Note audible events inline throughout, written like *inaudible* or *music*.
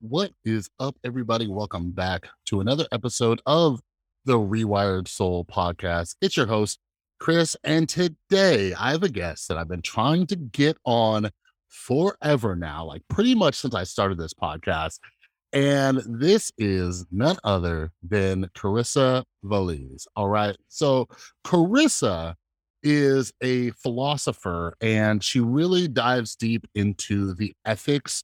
What is up, everybody? Welcome back to another episode of the Rewired Soul podcast. It's your host, Chris, and today I have a guest that I've been trying to get on forever now, like pretty much since I started this podcast. And this is none other than Carissa Veliz. All right. So, Carissa is a philosopher and she really dives deep into the ethics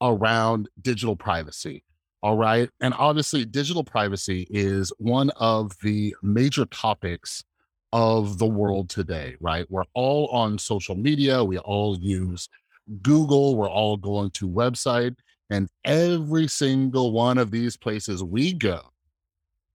around digital privacy. All right. And obviously, digital privacy is one of the major topics of the world today, right? We're all on social media, we all use Google, we're all going to website, and every single one of these places we go,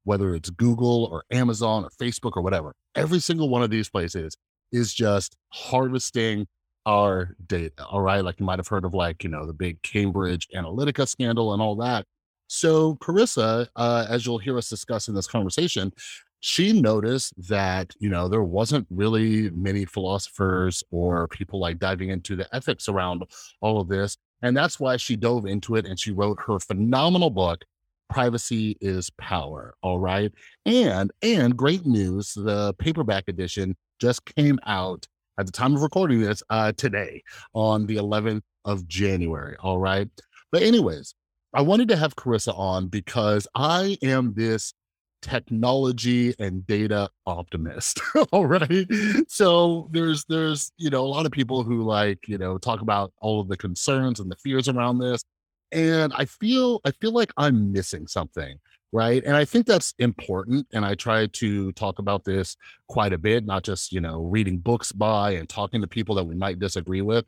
whether it's Google or Amazon or Facebook or whatever, every single one of these places is just harvesting our data. All right. Like you might have heard of like, you know, the big Cambridge Analytica scandal and all that. So Carissa, uh, as you'll hear us discuss in this conversation, she noticed that, you know, there wasn't really many philosophers or people like diving into the ethics around all of this. And that's why she dove into it and she wrote her phenomenal book, Privacy is Power. All right. And, and great news, the paperback edition just came out at the time of recording this uh, today on the 11th of January. All right. But, anyways, I wanted to have Carissa on because I am this technology and data optimist *laughs* all right so there's there's you know a lot of people who like you know talk about all of the concerns and the fears around this and i feel i feel like i'm missing something right? And i think that's important and i try to talk about this quite a bit not just you know reading books by and talking to people that we might disagree with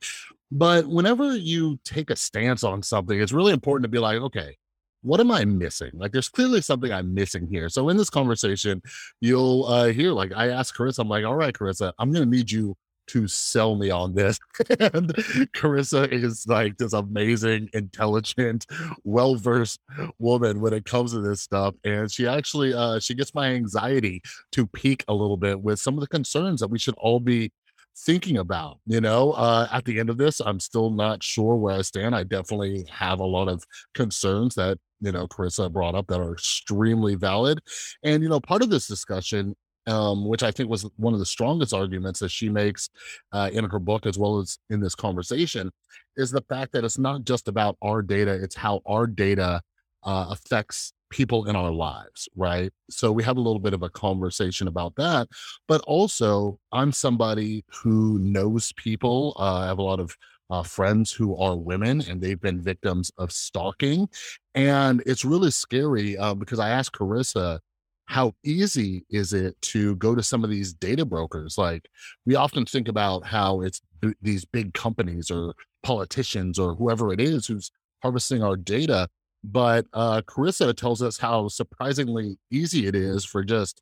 but whenever you take a stance on something it's really important to be like okay what am i missing? Like there's clearly something i'm missing here. So in this conversation you'll uh hear like i asked carissa i'm like all right carissa i'm gonna need you to sell me on this. *laughs* and Carissa is like this amazing, intelligent, well-versed woman when it comes to this stuff. And she actually uh she gets my anxiety to peak a little bit with some of the concerns that we should all be thinking about you know uh at the end of this i'm still not sure where i stand i definitely have a lot of concerns that you know carissa brought up that are extremely valid and you know part of this discussion um, which I think was one of the strongest arguments that she makes uh, in her book, as well as in this conversation, is the fact that it's not just about our data, it's how our data uh, affects people in our lives, right? So we have a little bit of a conversation about that. But also, I'm somebody who knows people. Uh, I have a lot of uh, friends who are women and they've been victims of stalking. And it's really scary uh, because I asked Carissa, how easy is it to go to some of these data brokers? Like we often think about how it's these big companies or politicians or whoever it is who's harvesting our data. But uh, Carissa tells us how surprisingly easy it is for just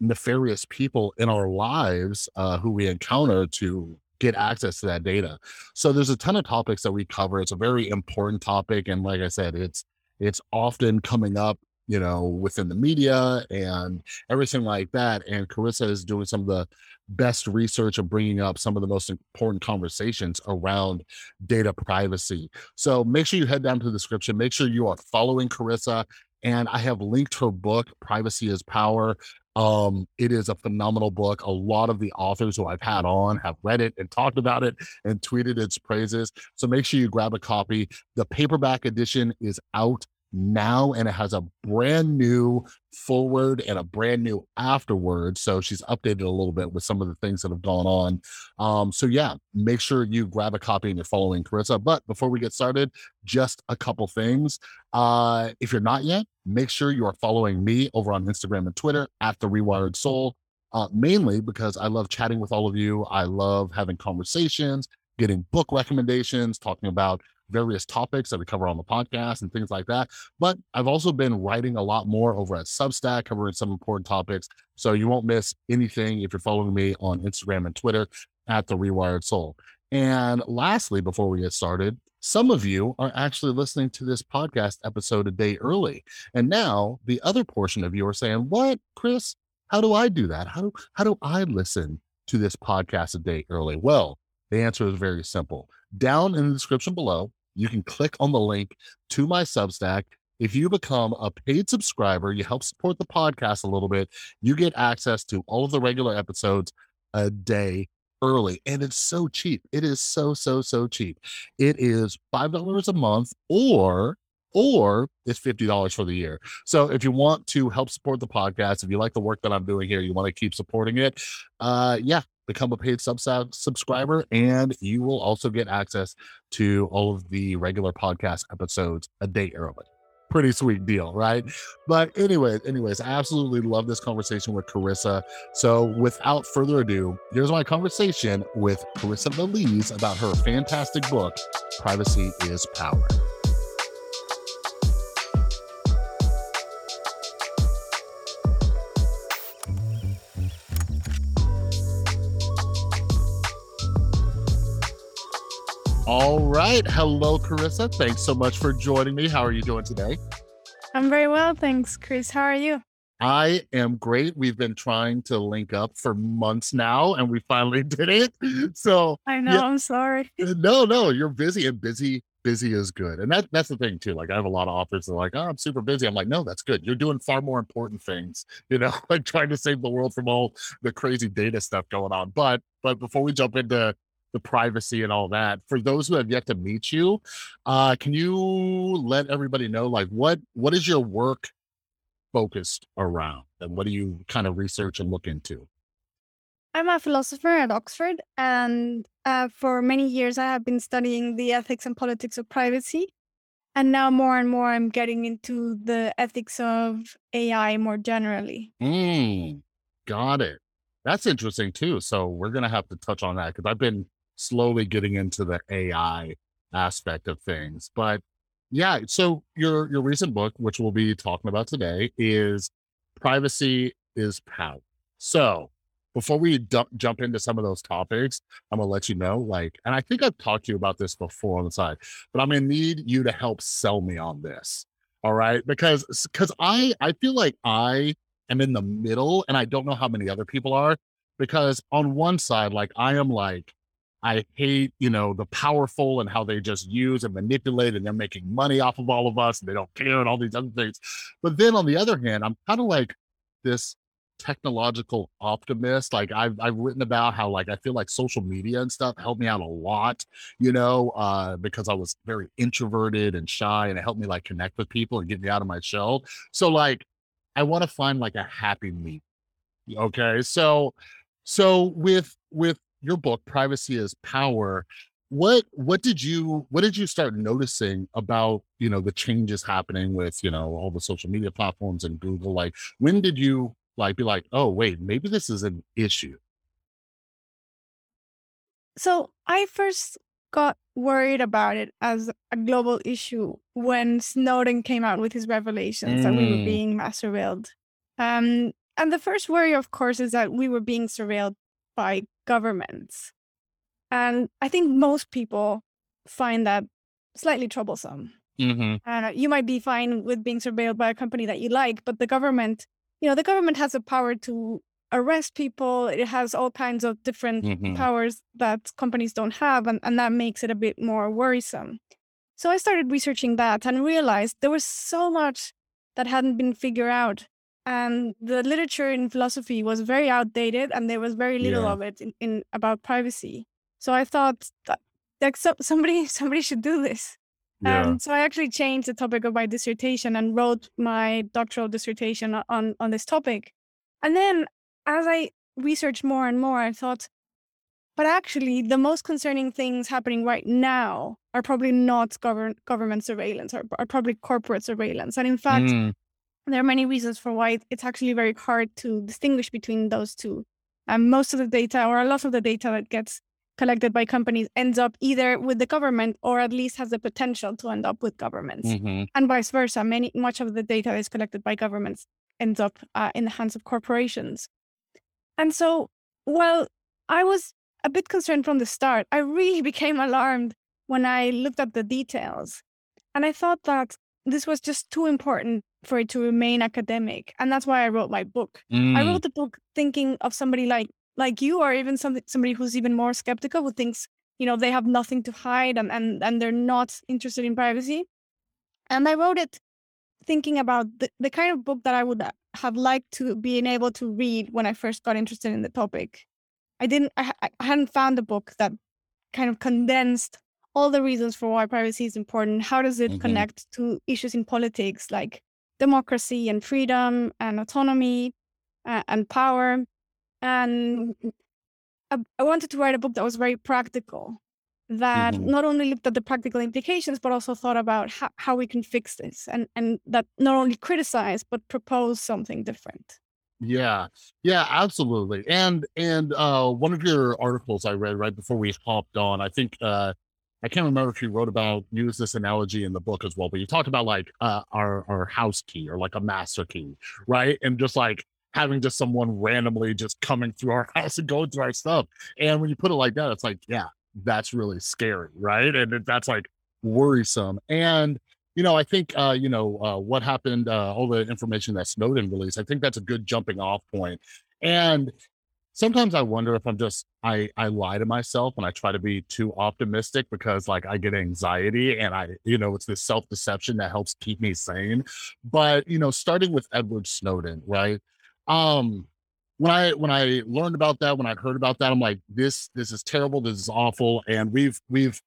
nefarious people in our lives uh, who we encounter to get access to that data. So there's a ton of topics that we cover. It's a very important topic, and like I said, it's it's often coming up you know, within the media and everything like that. And Carissa is doing some of the best research and bringing up some of the most important conversations around data privacy. So make sure you head down to the description. Make sure you are following Carissa. And I have linked her book, Privacy is Power. Um, it is a phenomenal book. A lot of the authors who I've had on have read it and talked about it and tweeted its praises. So make sure you grab a copy. The paperback edition is out now and it has a brand new forward and a brand new afterward so she's updated a little bit with some of the things that have gone on. Um so yeah make sure you grab a copy and you're following carissa. But before we get started just a couple things. Uh if you're not yet make sure you are following me over on instagram and twitter at the rewired soul. Uh mainly because i love chatting with all of you. I love having conversations getting book recommendations talking about various topics that we cover on the podcast and things like that. But I've also been writing a lot more over at Substack, covering some important topics. So you won't miss anything if you're following me on Instagram and Twitter at The Rewired Soul. And lastly, before we get started, some of you are actually listening to this podcast episode a day early. And now the other portion of you are saying, What, Chris? How do I do that? How do, how do I listen to this podcast a day early? Well, the answer is very simple. Down in the description below, you can click on the link to my Substack. If you become a paid subscriber, you help support the podcast a little bit, you get access to all of the regular episodes a day early. And it's so cheap. It is so, so, so cheap. It is $5 a month or or it's $50 for the year. So if you want to help support the podcast, if you like the work that I'm doing here, you want to keep supporting it, uh yeah, become a paid Substack subscriber and you will also get access to all of the regular podcast episodes a day early pretty sweet deal, right? But anyways, anyways, I absolutely love this conversation with Carissa. So without further ado, here's my conversation with Carissa Veliz about her fantastic book, Privacy is Power. All right. Hello, Carissa. Thanks so much for joining me. How are you doing today? I'm very well. Thanks, Chris. How are you? I am great. We've been trying to link up for months now, and we finally *laughs* did it. So I know. Yeah. I'm sorry. Uh, no, no, you're busy, and busy, busy is good. And that that's the thing too. Like I have a lot of authors that are like, "Oh, I'm super busy." I'm like, "No, that's good. You're doing far more important things." *laughs* You know, like trying to save the world from all the crazy data stuff going on. But but before we jump into the privacy and all that. For those who have yet to meet you, uh, can you let everybody know like what what is your work focused around and what do you kind of research and look into? I'm a philosopher at Oxford, and uh, for many years I have been studying the ethics and politics of privacy. And now more and more I'm getting into the ethics of AI more generally. Mm, got it. That's interesting too. So we're gonna have to touch on that because I've been slowly getting into the AI aspect of things. But yeah, so your your recent book, which we'll be talking about today, is Privacy is Power. So before we jump into some of those topics, I'm gonna let you know, like, and I think I've talked to you about this before on the side, but I'm gonna need you to help sell me on this. All right. Because because I I feel like I am in the middle and I don't know how many other people are. Because on one side, like I am like, I hate, you know, the powerful and how they just use and manipulate and they're making money off of all of us and they don't care and all these other things. But then on the other hand, I'm kind of like this technological optimist. Like I've I've written about how like I feel like social media and stuff helped me out a lot, you know, uh, because I was very introverted and shy and it helped me like connect with people and get me out of my shell. So like I want to find like a happy meet. Okay. So so with with your book privacy is power what what did you what did you start noticing about you know the changes happening with you know all the social media platforms and google like when did you like be like oh wait maybe this is an issue so i first got worried about it as a global issue when snowden came out with his revelations mm. that we were mm. being mass surveilled um and the first worry of course is that we were being surveilled by governments. And I think most people find that slightly troublesome. Mm-hmm. Uh, you might be fine with being surveilled by a company that you like, but the government, you know, the government has the power to arrest people. It has all kinds of different mm-hmm. powers that companies don't have, and, and that makes it a bit more worrisome. So I started researching that and realized there was so much that hadn't been figured out and the literature in philosophy was very outdated and there was very little yeah. of it in, in, about privacy. So i thought that like so, somebody *laughs* somebody should do this. Yeah. and so i actually changed the topic of my dissertation and wrote my doctoral dissertation on on this topic. And then as i researched more and more i thought but actually the most concerning things happening right now are probably not govern- government surveillance or are probably corporate surveillance. And in fact mm there are many reasons for why it's actually very hard to distinguish between those two. Um, most of the data, or a lot of the data that gets collected by companies, ends up either with the government or at least has the potential to end up with governments, mm-hmm. and vice versa. Many much of the data that is collected by governments ends up uh, in the hands of corporations. And so, while I was a bit concerned from the start, I really *laughs* became alarmed when I looked at the details, and I thought that this was just too important for it to remain academic and that's why i wrote my book mm. i wrote the book thinking of somebody like like you or even somebody somebody who's even more skeptical who thinks you know they have nothing to hide and and, and they're not interested in privacy and i wrote it thinking about the, the kind of book that i would have liked to be able to read when i first got interested in the topic i didn't i, I hadn't found a book that kind of condensed all the reasons for why privacy is important how does it mm-hmm. connect to issues in politics like democracy and freedom and autonomy uh, and power. And I, I wanted to write a book that was very practical that mm-hmm. not only looked at the practical implications but also thought about how, how we can fix this and and that not only criticize but propose something different. Yeah. Yeah absolutely. And and uh one of your articles i read right before we hopped on i think uh i can't remember if you wrote about use this analogy in the book as well but you talked about like uh our our house key or like a master key right and just like having just someone randomly just coming through our *laughs* house and going through our stuff. And when you put it like that, it's like, yeah, that's really scary, right? And that's like worrisome. And you know, I think uh, you know uh, what happened, uh, all the information that Snowden released. I think that's a good jumping off point. And sometimes I wonder if I'm just I I lie to myself and I try to be too optimistic because like I get anxiety and I you know it's this self deception that helps keep me sane. But you know, starting with Edward Snowden, right? Um, when I when I learned about that, when I heard about that, I'm like, this this is terrible. This is awful. And we've we've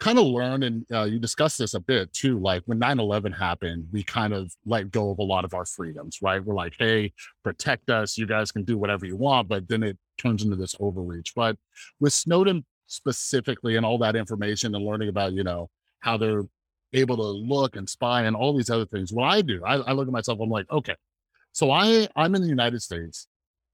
kind of learn, and uh, you discussed this a bit too. Like when 9/11 happened, we kind of let go of a lot of our freedoms, right? We're like, hey, protect us. You guys can do whatever you want, but then it turns into this overreach. But with Snowden specifically, and all that information, and learning about you know how they're able to look and spy and all these other things. What I do, I, I look at myself, I'm like, okay, so I I'm in the United States.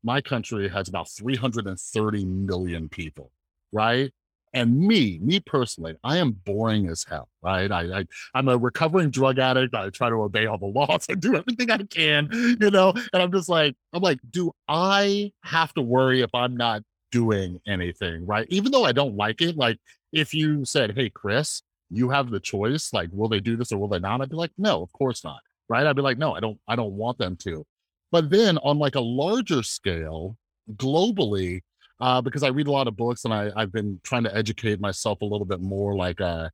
My country has about 330 million people, right? And me, me personally, I am boring as hell, right? I, I I'm a recovering drug addict. I try to obey all the laws. *laughs* I do everything I can, you know. And I'm just like, I'm like, do I have to worry if I'm not doing anything, right? Even though I don't like it, like if you said, "Hey, Chris, you have the choice. Like, will they do this or will they not?" I'd be like, "No, of course not." Right? I'd be like, "No, I don't. I don't want them to." But then on like a larger scale, globally, uh, because I read a lot of books and I, I've been trying to educate myself a little bit more. Like uh,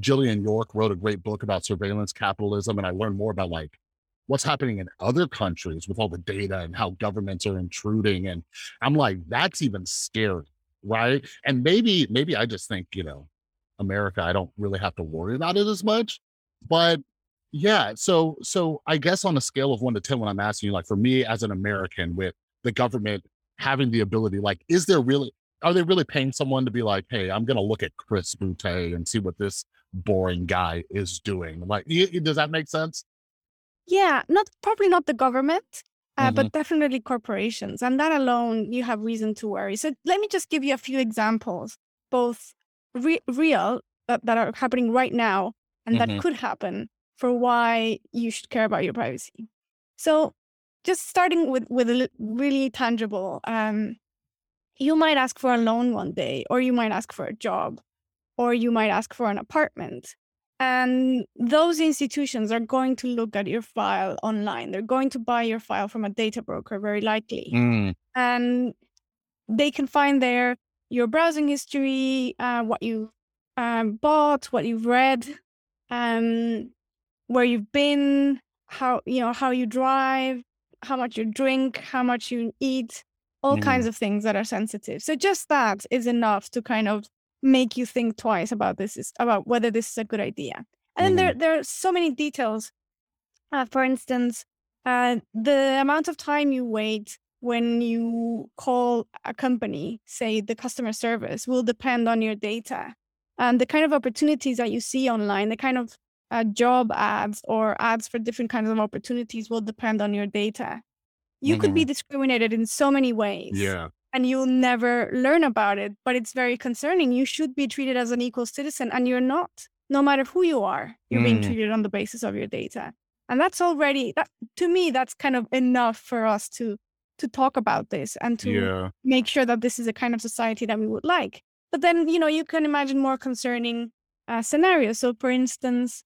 Jillian York wrote a great book about surveillance capitalism, and I learned more about like what's happening in other countries with all the data and how governments are intruding. And I'm like, that's even scary, right? And maybe, maybe I just think, you know, America, I don't really have to worry about it as much. But yeah. So, so I guess on a scale of one to 10, when I'm asking you, like for me as an American with the government having the ability, like, is there really, are they really paying someone to be like, hey, I'm going to look at Chris Boutte and see what this boring guy is doing? Like, does that make sense? Yeah, not probably not the government, uh, mm-hmm. but definitely corporations. And that alone, you have reason to worry. So let me just give you a few examples, both re- real that, that are happening right now and mm-hmm. that could happen for why you should care about your privacy. So, just starting with with a really tangible, um, you might ask for a loan one day, or you might ask for a job, or you might ask for an apartment. And those institutions are going to look at your file online. They're going to buy your file from a data broker, very likely. Mm. And they can find there your browsing history, uh, what you um, bought, what you've read, um, where you've been, how you know how you drive, how much you drink, how much you eat, all mm. kinds of things that are sensitive. So just that is enough to kind of make you think twice about this is about whether this is a good idea. And mm. then there mm-hmm. there are so many details. Uh, for instance, uh, the amount of time you wait when you call a company, say the customer service, will depend on your data. And the kind of opportunities that you see online, the kind of uh, job ads or ads for different kinds of opportunities will depend on your data. You mm-hmm. could be mm-hmm. discriminated in so many ways. Yeah. And you'll never learn about it, but it's very concerning. You should be treated as an equal citizen, and you're not. No matter who you are, you're mm. being treated on the basis of your data. And that's already that to me, that's kind of enough for us to to talk about this and to yeah. make sure that this is a kind of society that we would like. But then, you know, you can imagine more concerning uh, scenarios. So, for instance,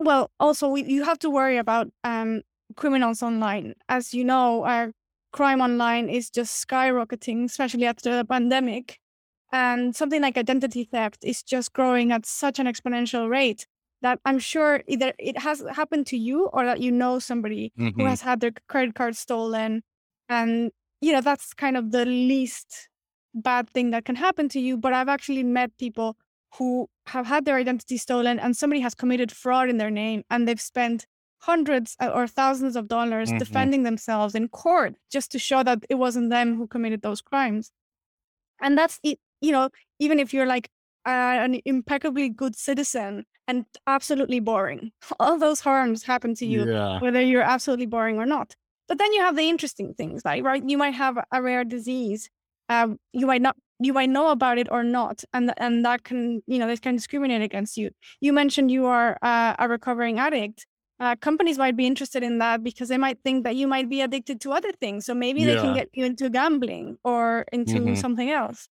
well, also we, you have to worry about um, criminals online. As you know, our crime online is just skyrocketing, especially after the pandemic. And something like identity theft is just growing at such an exponential rate that I'm sure either it has happened to you or that you know somebody mm-hmm. who has had their credit card stolen. And, you know, that's kind of the least bad thing that can happen to you. But I've actually met people who have had their identity stolen and somebody has committed fraud in their name and they've spent hundreds uh, or thousands of dollars mm-hmm. defending themselves in court just to show that it wasn't them who committed those crimes. And that's it, you know, even if you're like uh, an impeccably good citizen and absolutely boring, *laughs* all those harms happen to you, yeah. whether you're absolutely boring or not. But then you have the interesting things, like right, you might have a rare disease. Um, you might not you might know about it or not and and that can you know that can discriminate against you you mentioned you are uh, a recovering addict uh, companies might be interested in that because they might think that you might be addicted to other things so maybe yeah. they can get you into gambling or into mm-hmm. something else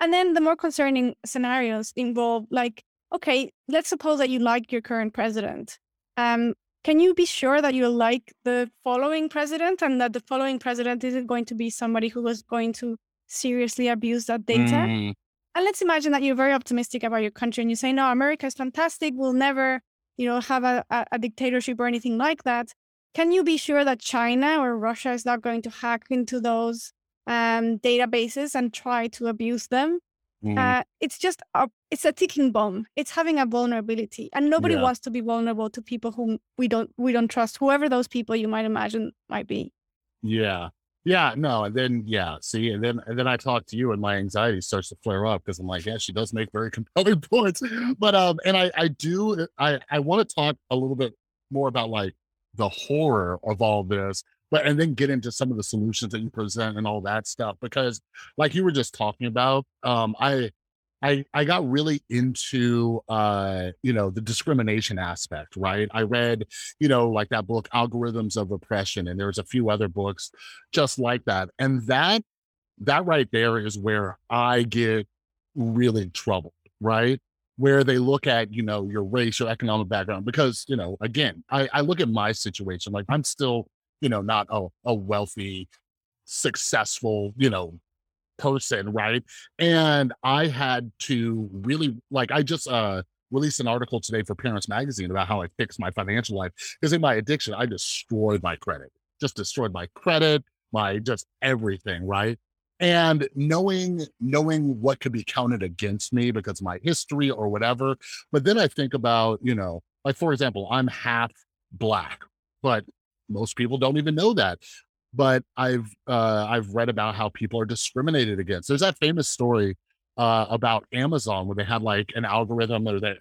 and then the more concerning scenarios involve like okay let's suppose that you like your current president um, can you be sure that you like the following president and that the following president isn't going to be somebody who was going to seriously abuse that data. Mm. And let's imagine that you're very optimistic about your country and you say, no, America is fantastic. We'll never, you know, have a, a, a dictatorship or anything like that. Can you be sure that China or Russia is not going to hack into those um, databases and try to abuse them? Mm. Uh, it's just a, it's a ticking bomb. It's having a vulnerability, and nobody yeah. wants to be vulnerable to people whom we don't we don't trust, whoever those people you might imagine might be. Yeah, yeah, no, and then yeah, see, and then and then I talk to you, and my anxiety starts to flare up because I'm like, yeah, she does make very *laughs* compelling points, but um, and I I do I I want to talk a little bit more about like the horror of all this, but and then get into some of the solutions that you present and all that stuff because, like you were just talking about, um, I I I got really into uh, you know, the discrimination aspect, right? I read, you know, like that book Algorithms of Oppression and there's a few other books just like that. And that that right there is where I get really troubled right? Where they look at, you know, your race, your economic background, because, you know, again, I, I look at my situation, like I'm still, you know, not a, a wealthy, successful, you know, person, right? And I had to really like I just uh released an article today for Parents Magazine about how I fixed my financial life because in my addiction I destroyed my credit, just destroyed my credit, my just everything, right? And knowing knowing what could be counted against me because my history or whatever. But then I think about, you know, like for example, I'm half black, but most people don't even know that but I've uh, I've read about how people are discriminated against. There's that famous story uh, about Amazon where they had like an algorithm or their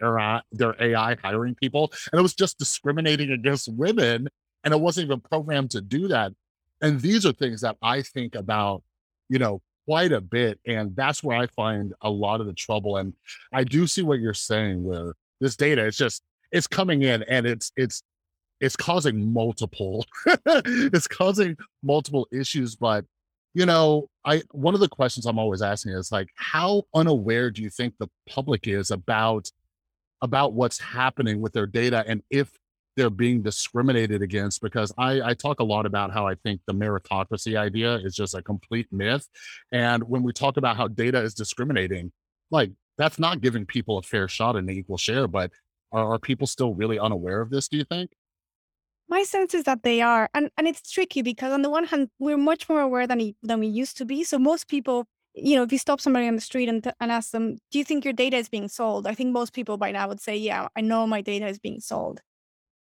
their AI hiring people, and it was just discriminating against women, and it wasn't even programmed to do that. And these are things that I think about, you know, quite a bit, and that's where I find a lot of the trouble. And I do see what you're saying, where this data is just it's coming in and it's it's it's causing multiple *laughs* it's causing multiple issues but you know i one of the questions i'm always asking is like how unaware do you think the public is about about what's happening with their data and if they're being discriminated against because I, I talk a lot about how I think the meritocracy idea is just a complete myth. And when we talk about how data is discriminating, like that's not giving people a fair shot and an equal share. But are, are people still really unaware of this, do you think? My sense is that they are, and and it's tricky because on the one hand, we're much more aware than than we used to be. So most people, you know, if you stop somebody on the street and and ask them, "Do you think your data is being sold?" I think most people by now would say, "Yeah, I know my data is being sold."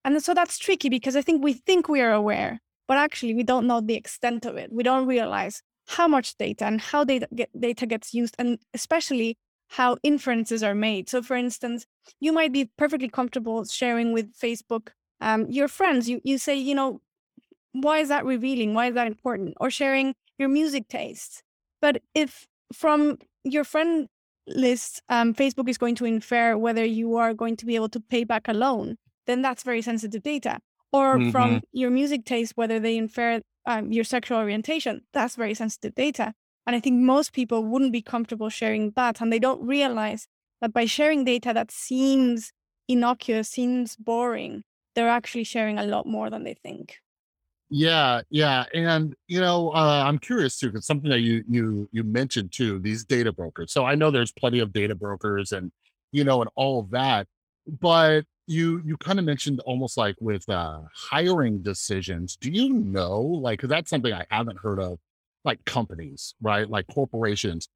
And so that's tricky because I think we think we are aware, but actually we don't know the extent of it. We don't realize how much data and how data get, data gets used, and especially how inferences are made. So, for instance, you might be perfectly comfortable sharing with Facebook um, your friends. You you say, you know, why is that revealing? Why is that important? Or sharing your music tastes. But if from your friend list, um, Facebook is going to infer whether you are going to be able to pay back a loan, then that's very sensitive data. Or mm-hmm. from your music taste, whether they infer um, your sexual orientation, that's very sensitive data. And I think most people wouldn't be comfortable sharing that. And they don't realize that by sharing data that seems innocuous, seems boring, they're actually sharing a lot more than they think. Yeah, yeah, and you know, uh, I'm curious too, because something that you you you mentioned too, these data brokers. So I know there's plenty of data brokers and you know, and all of that, but you you kind of mentioned almost like with uh hiring decisions. Do you know, like, because that's something I haven't heard of, like companies, right? Like corporations.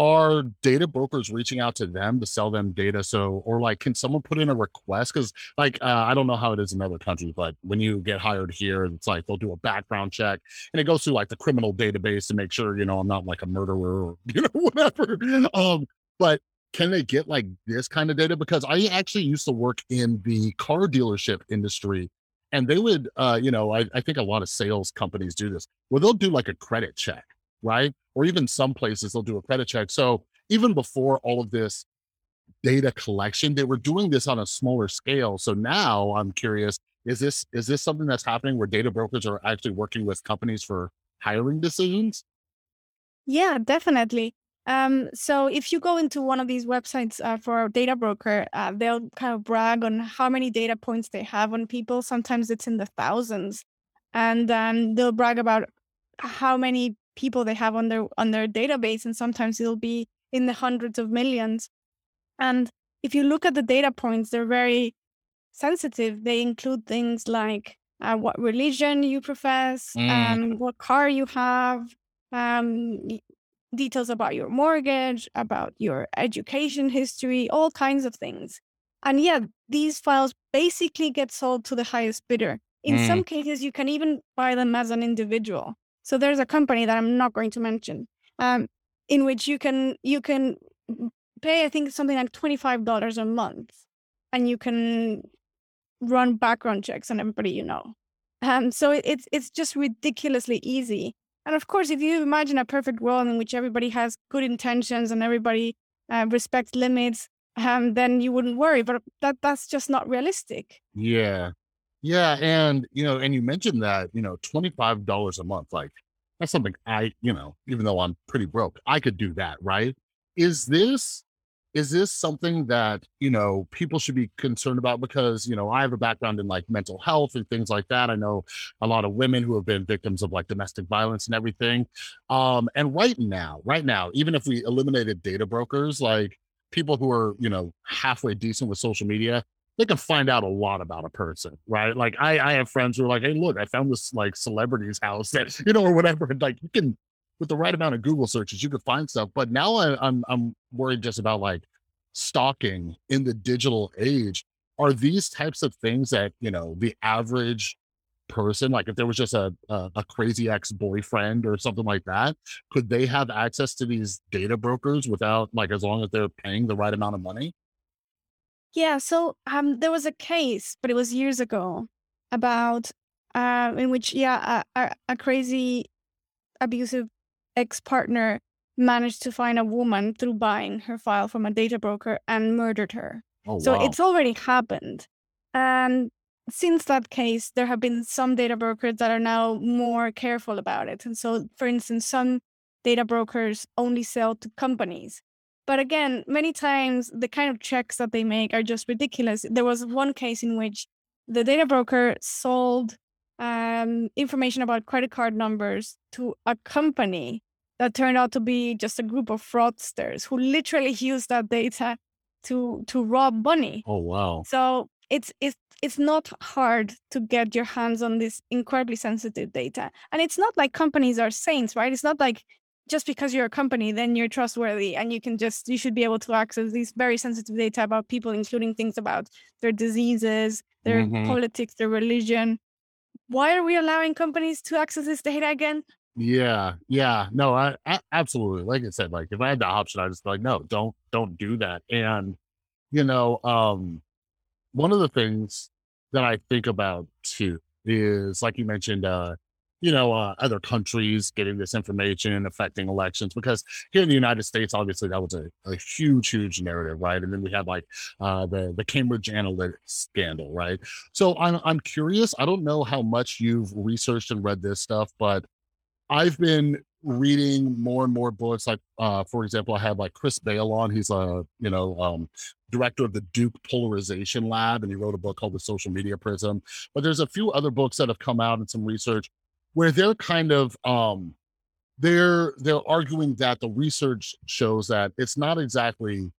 Are data brokers reaching out to them to sell them data? So, or like, can someone put in a request? Because, like, uh, I don't know how it is in other countries, but when you get hired here, it's like they'll do a background check and it goes through like the criminal database to make sure, you know, I'm not like a murderer or, *laughs* you know, whatever. Um, but can they get like this kind of data? Because I actually used to work in the car dealership industry and they would, uh, you know, I, I think a lot of sales companies do this where they'll do like a credit check right? Or even some places they'll do a credit check. So even before all of this data collection, they were doing this on a smaller scale. So now I'm curious, is this is this something that's happening where data brokers are actually working with companies for hiring decisions? Yeah, definitely. Um, so if you go into one of these websites uh, for a data broker, uh, they'll kind of brag on how many data points they have on people. Sometimes it's in the thousands, and um, they'll brag about how many people they have on their on their database, and sometimes it'll be in the hundreds of millions. And if you look at the data points, they're very sensitive. They include things like uh, what religion you profess, Mm, um, what car you have, um, details about your mortgage, about your education history, all kinds of things. And yeah, these files basically get sold to the highest bidder. In mm, some cases, you can even buy them as an individual. So there's a company that I'm not going to mention, um, in which you can you can pay I think something like twenty five dollars a month, and you can run background checks on everybody you know. Um, so it, it's it's just ridiculously easy. And of course, if you imagine a perfect world in which everybody has good intentions and everybody uh, respects limits, um, then you wouldn't worry. But that that's just not realistic. yeah. Yeah. And you know, and you mentioned that, you know, $25 a month, like that's something I, you know, even though I'm pretty broke, I could do that, right? Is this is this something that you know people should be concerned about because you know i have a background in like mental health and things like that i know a lot of women who have been victims of like domestic violence and everything um and right now right now even if we eliminated data brokers like people who are you know halfway decent with social media they can find out a lot about a person right like i i have friends who are like hey look i found this like celebrity's house that *laughs* you know or whatever and like you can with the right amount of Google searches, you could find stuff. But now I, I'm I'm worried just about like stalking in the digital age. Are these types of things that you know the average person, like if there was just a a, a crazy ex boyfriend or something like that, could they have access to these data brokers without like as long as they're paying the right amount of money? Yeah. So um, there was a case, but it was years ago, about uh, in which yeah, a, a, a crazy abusive ex-partner managed to find a woman through buying her file from a data broker and murdered her. Oh So wow. it's already happened. And since that case, there have been some data brokers that are now more careful about it. And so, for instance, some data brokers only sell to companies. But again, many times the kind of checks that they make are just ridiculous. There was one case in which the data broker sold um, information about credit card numbers to a company that turned out to be just a group of fraudsters who literally *laughs* used that data to to rob money. Oh wow. So it's it's it's not hard to get your hands on this incredibly sensitive data. And it's not like companies are saints, right? It's not like just because you're a company, then you're trustworthy and you can just you should be able to access these very sensitive data about people, including things about their diseases, their hmm politics, their religion. Why are we allowing companies to access this data again? Yeah, yeah. No, I, I absolutely. Like I said, like if I had the option, I'd just be like, no, don't don't do that. And you know, um, one of the things that I think about too is like you mentioned, uh, you know, uh, other countries getting this information and affecting elections because here in the United States, obviously that was a, a huge, huge narrative, right? And then we had like uh, the the Cambridge Analytica scandal, right? So I'm I'm curious. I don't know how much you've researched and read this stuff, but I've been reading more and more books. Like, uh, for example, I had like Chris Bail on. He's a you know um, director of the Duke Polarization Lab, and he wrote a book called The Social Media Prism. But there's a few other books that have come out and some research where they're kind of um, they're they're arguing that the research shows that it's not exactly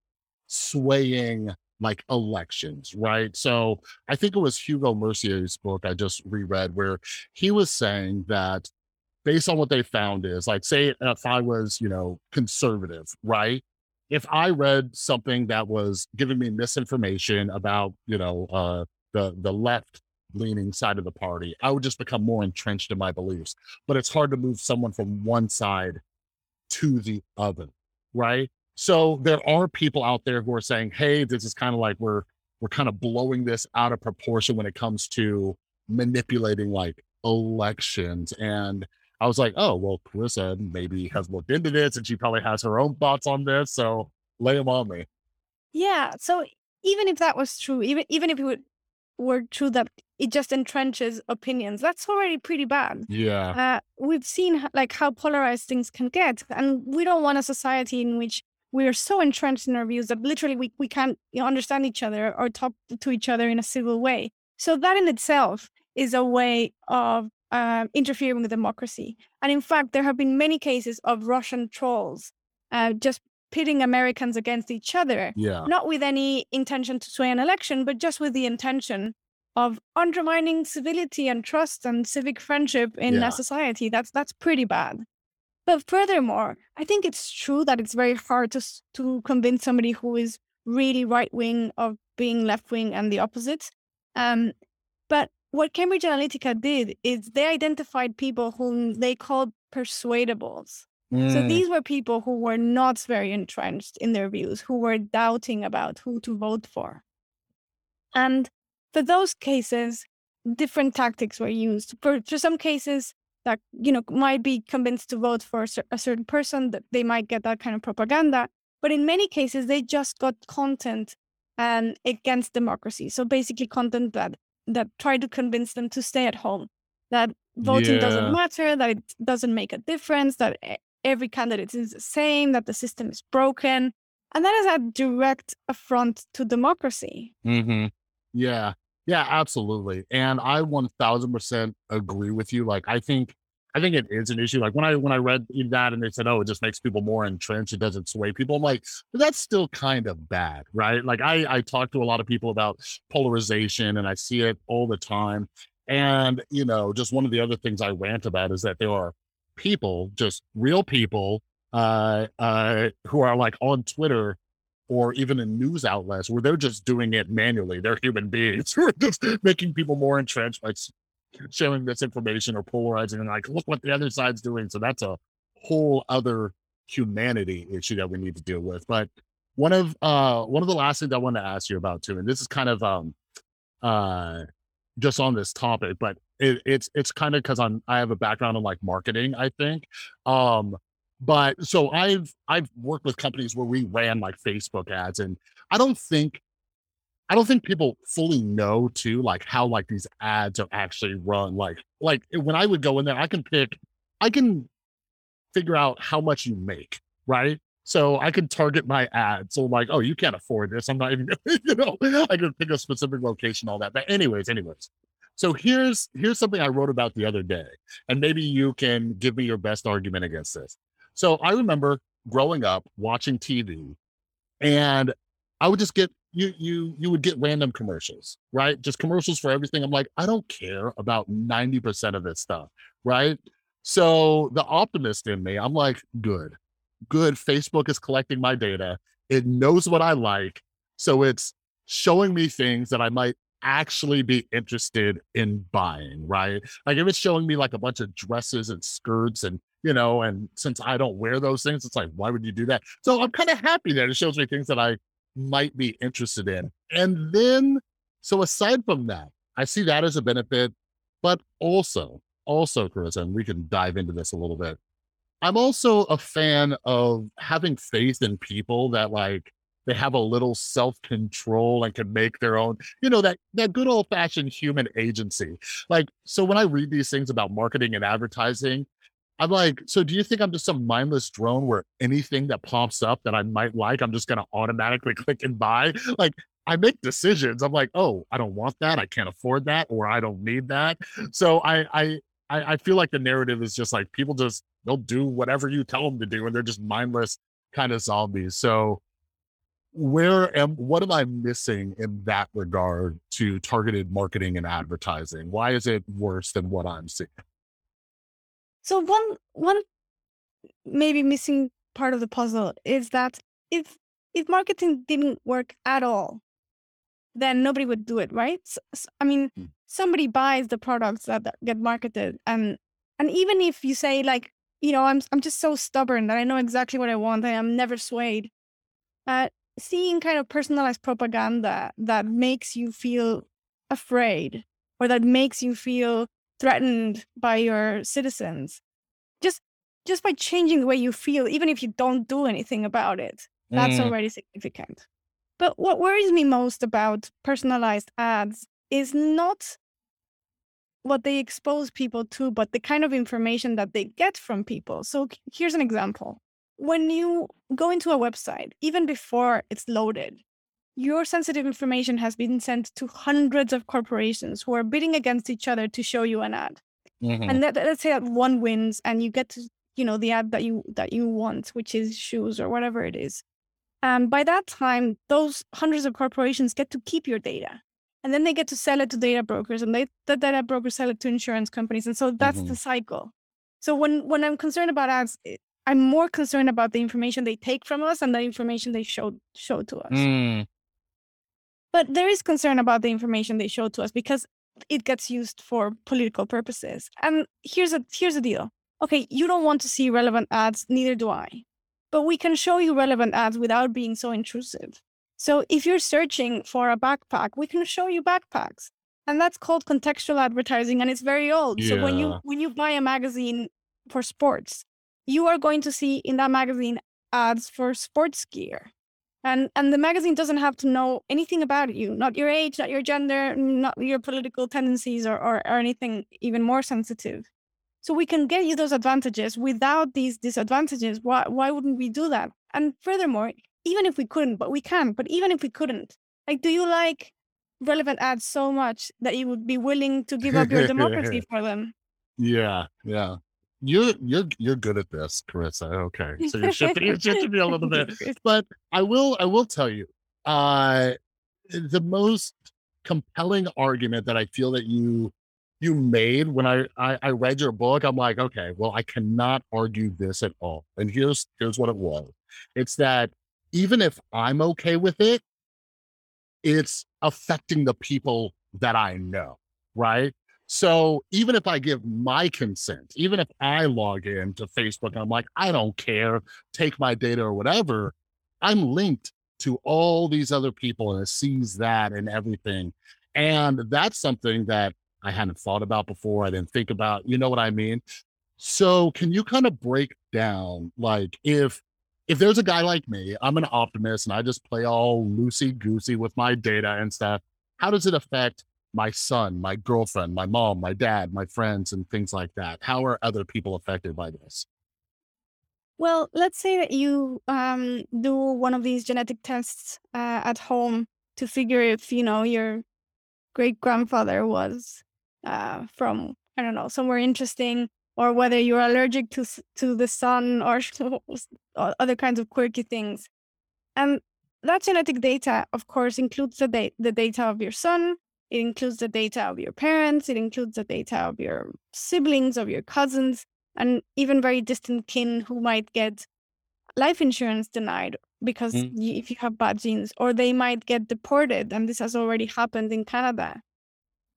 swaying like elections, right? So I think it was Hugo Mercier's book I just reread where he was saying that based on what they found is like say if I was, you know, conservative, right? If I read something that was giving me misinformation about, you know, uh the the left leaning side of the party, I would just become more entrenched in my beliefs. But it's hard to move someone from one side to the other, right? So there are people out there who are saying, "Hey, this is kind of like we're we're kind of blowing this out of proportion when it comes to manipulating like elections." And I was like, "Oh, well, Carissa maybe has looked into this, and she probably has her own thoughts on this. So lay them on me." Yeah. So even if that was true, even even if it would, were true that it just entrenches opinions. That's already pretty bad. Yeah. Uh, we've seen like how polarized things can get, and we don't want a society in which we are so entrenched in our views that literally we, we can't you know, understand each other or talk to each other in a civil way. So that in itself is a way of uh, interfering with democracy. And in fact, there have been many cases of Russian trolls uh, just pitting Americans against each other, yeah. not with any intention to sway an election, but just with the intention of undermining civility and trust and civic friendship in yeah. a society. That's that's pretty bad. But furthermore, I think it's true that it's very hard to to convince somebody who is really right wing of being left wing and the opposite. Um, but what Cambridge Analytica did is they identified people whom they called persuadables. Mm. So these were people who were not very entrenched in their views, who were doubting about who to vote for. And for those cases, different tactics were used. For, for some cases, that you know might be convinced to vote for a certain person that they might get that kind of propaganda but in many cases they just got content and against democracy so basically content that that tried to convince them to stay at home that voting yeah. doesn't matter that it doesn't make a difference that every candidate is the same that the system is broken and that is a direct affront to democracy mm-hmm. yeah yeah, absolutely. And I 1000% agree with you. Like, I think, I think it is an issue. Like when I, when I read that and they said, oh, it just makes people more entrenched. It doesn't sway people. I'm like, that's still kind of bad. Right. Like I, I talk to a lot of people about polarization and I see it all the time. And, you know, just one of the other things I rant about is that there are people, just real people, uh, uh, who are like on Twitter or even in news outlets where they're just doing it manually. They're human beings *laughs* who are just making people more entrenched by sharing this information or polarizing and like, look what the other side's doing. So that's a whole other humanity issue that we need to deal with. But one of uh one of the last things I want to ask you about too, and this is kind of um uh just on this topic, but it, it's it's kind of because I'm I have a background in like marketing, I think. Um but so I've I've worked with companies where we ran like Facebook ads, and I don't think I don't think people fully know too like how like these ads are actually run. Like like eh, when I would go in there, I can pick, I can figure out how much you make, right? So I can target my ad. So like, oh, you can't afford this. I'm not even, *laughs* you know, I can pick a specific location, all that. But anyways, anyways. So here's here's something I wrote about the other day, and maybe you can give me your best argument against this. So I remember growing up watching TV and I would just get you you you would get random commercials, right? Just commercials for everything. I'm like, I don't care about 90% of this stuff, right? So the optimist in me, I'm like, good. Good. Facebook is collecting my data. It knows what I like. So it's showing me things that I might actually be interested in buying, right? Like if it's showing me like a bunch of dresses and skirts and you know, and since I don't wear those things, it's like, why would you do that? So I'm kind of happy that it shows me things that I might be interested in. And then, so aside from that, I see that as a benefit, but also, also, Chris, and we can dive into this a little bit. I'm also a fan of having faith in people that like they have a little self-control and can make their own, you know, that that good old-fashioned human agency. Like, so when I read these things about marketing and advertising, I'm like, so do you think I'm just some mindless drone where anything that pops up that I might like, I'm just going to automatically *laughs* click and buy? Like, I make decisions. I'm like, oh, I don't want that. I can't afford that, or I don't need that. So I, I, I feel like the narrative is just like people just they'll do whatever you tell them to do, and they're just mindless kind of zombies. So where am what am I missing in that regard to targeted marketing and advertising? Why is it worse than what I'm seeing? So one one maybe missing part of the puzzle is that if if marketing didn't work at all, then nobody would do it, right? So, so, I mean, mm. somebody buys the products that, that get marketed, and and even if you say like, you know, I'm I'm just so stubborn that I know exactly what I want, and I am never swayed. Uh, seeing kind of personalized propaganda that makes you feel afraid or that makes you feel threatened by your citizens. Just just by changing the way you feel even if you don't do anything about it that's mm. already significant. But what worries me most about personalized ads is not what they expose people to but the kind of information that they get from people. So here's an example when you go into a website even before it's loaded your sensitive information has been sent to hundreds of corporations who are bidding against each other to show you an ad. Mm-hmm. And let, us say that one wins and you get to, you know, the ad that you that you want, which is shoes or whatever it is. And by that time, those hundreds of corporations get to keep your data. And then they get to sell it to data brokers and they the data brokers sell it to insurance companies. And so that's mm-hmm. the cycle. So when when I'm concerned about ads, I'm more concerned about the information they take from us and the information they show show to us. Mm. But there is concern about the information they show to us because it gets used for political purposes. And here's a here's the deal. Okay, you don't want to see relevant ads, neither do I. But we can show you relevant ads without being so intrusive. So if you're searching for a backpack, we can show you backpacks. And that's called contextual advertising and it's very old. Yeah. So when you when you buy a magazine for sports, you are going to see in that magazine ads for sports gear. And and the magazine doesn't have to know anything about you not your age not your gender not your political tendencies or, or, or anything even more sensitive. So we can get you those advantages without these disadvantages. Why why wouldn't we do that? And furthermore even if we couldn't but we can but even if we couldn't like do you like relevant ads so much that you would be willing to give up your *laughs* democracy for them? Yeah yeah you're you're you're good at this, Carissa. Okay, so you're *laughs* shifting you're shifting me a little bit, *laughs* but I will I will tell you, uh, the most compelling argument that I feel that you you made when I, I I read your book, I'm like, okay, well, I cannot argue this at all. And here's here's what it was. It's that even if I'm okay with it, it's affecting the people that I know, right? So even if I give my consent, even if I log in to Facebook, I'm like, I don't care, take my data or whatever, I'm linked to all these other people and it sees that and everything. And that's something that I hadn't thought about before. I didn't think about, you know what I mean? So can you kind of break down like if if there's a guy like me, I'm an optimist and I just play all loosey goosey with my data and stuff, how does it affect my son, my girlfriend, my mom, my dad, my friends, and things like that? How are other people affected by this? Well, let's say that you um, do one of these genetic tests uh, at home to figure if you know your great grandfather was uh, from I don't know somewhere interesting, or whether you're allergic to to the sun or *laughs* other kinds of quirky things. And that genetic data, of course, includes the, da- the data of your son, it includes the data of your parents, it includes the data of your siblings, of your cousins, and even very distant kin who might get life insurance denied because mm. if you have bad genes, or they might get deported. And this has already happened in Canada.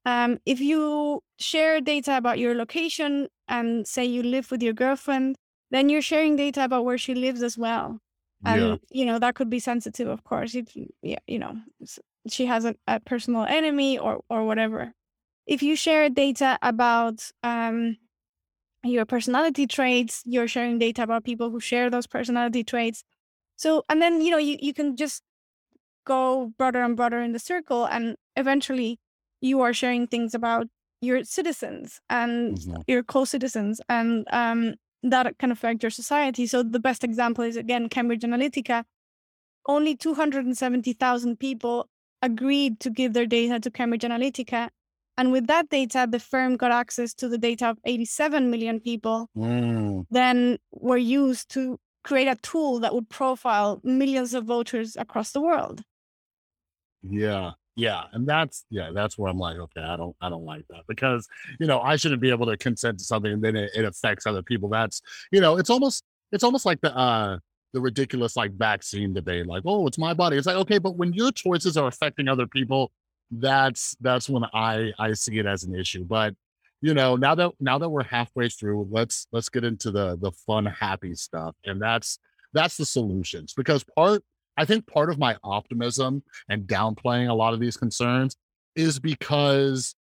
Um, if you share data about your location and say you live with your girlfriend, then you're sharing data about where she lives as well. And, yeah. you know, that could be sensitive, of course. It, yeah, you know, she has a, a personal enemy or or whatever if you share data about um, your personality traits you're sharing data about people who share those personality traits so and then you know you, you can just go broader and broader in the circle and eventually you are sharing things about your citizens and mm-hmm. your co-citizens and um, that can affect your society. So the best example is again Cambridge Analytica. Only 270,000 people agreed to give their data to Cambridge Analytica. And with that data, the firm got access to the data of 87 million people, Mm, then were used to create a tool that would profile millions of voters across the world. yeah. Yeah. And that's yeah, that's where I'm like, okay, I don't I don't like that because you know, I shouldn't be able to consent to something and then it, it affects other people. That's you know, it's almost it's almost like the uh the ridiculous like vaccine debate, like, oh, it's my body. It's like, okay, but when your choices are affecting other people, that's that's when I I see it as an issue. But you know, now that now that we're halfway through, let's let's get into the the fun, happy stuff. And that's that's the solutions. Because part I think part of my optimism and downplaying a lot of these concerns is because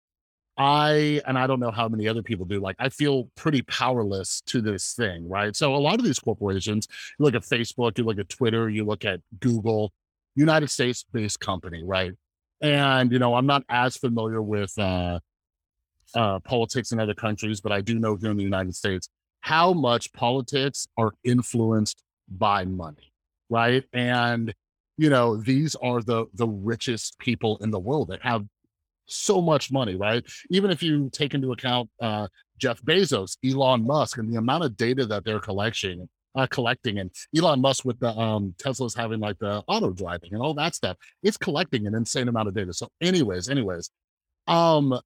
I and I don't know how many other people do, like I feel pretty powerless to this thing, right? So a lot of these corporations, you look at Facebook, you look at Twitter, you look at Google, United States based company, right? And you know, I'm not as familiar with uh uh politics in other countries, but I do know here in the United States how much politics are influenced by money, right? And you know, these are the the richest people in the world that have so much money, right? Even if you take into account uh, Jeff Bezos, Elon Musk, and the amount of data that they're collecting, uh, collecting, and Elon Musk with the um, Tesla's having like the auto driving and all that stuff, it's collecting an insane amount of data. So, anyways, anyways, um,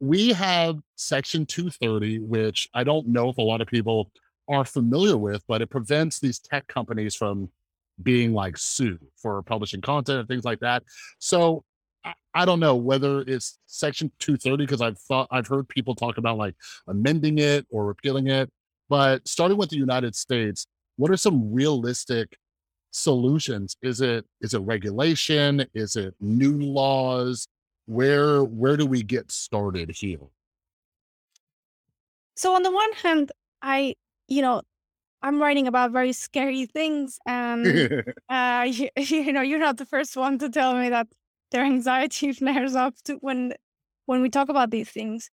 we have Section 230, which I don't know if a lot of people are familiar with, but it prevents these tech companies from being like sued for publishing content and things like that. So I, I don't know whether it's section 230 because I've thought I've heard people talk about like amending it or repealing it. But starting with the United States, what are some realistic solutions? Is it is it regulation? Is it new laws? Where where do we get started here? So on the one hand, I, you know, I'm writing about very scary things, and *laughs* uh, you, *laughs* you know, you're not the first one to tell me that their anxiety *laughs* flares up to when when we talk about these things.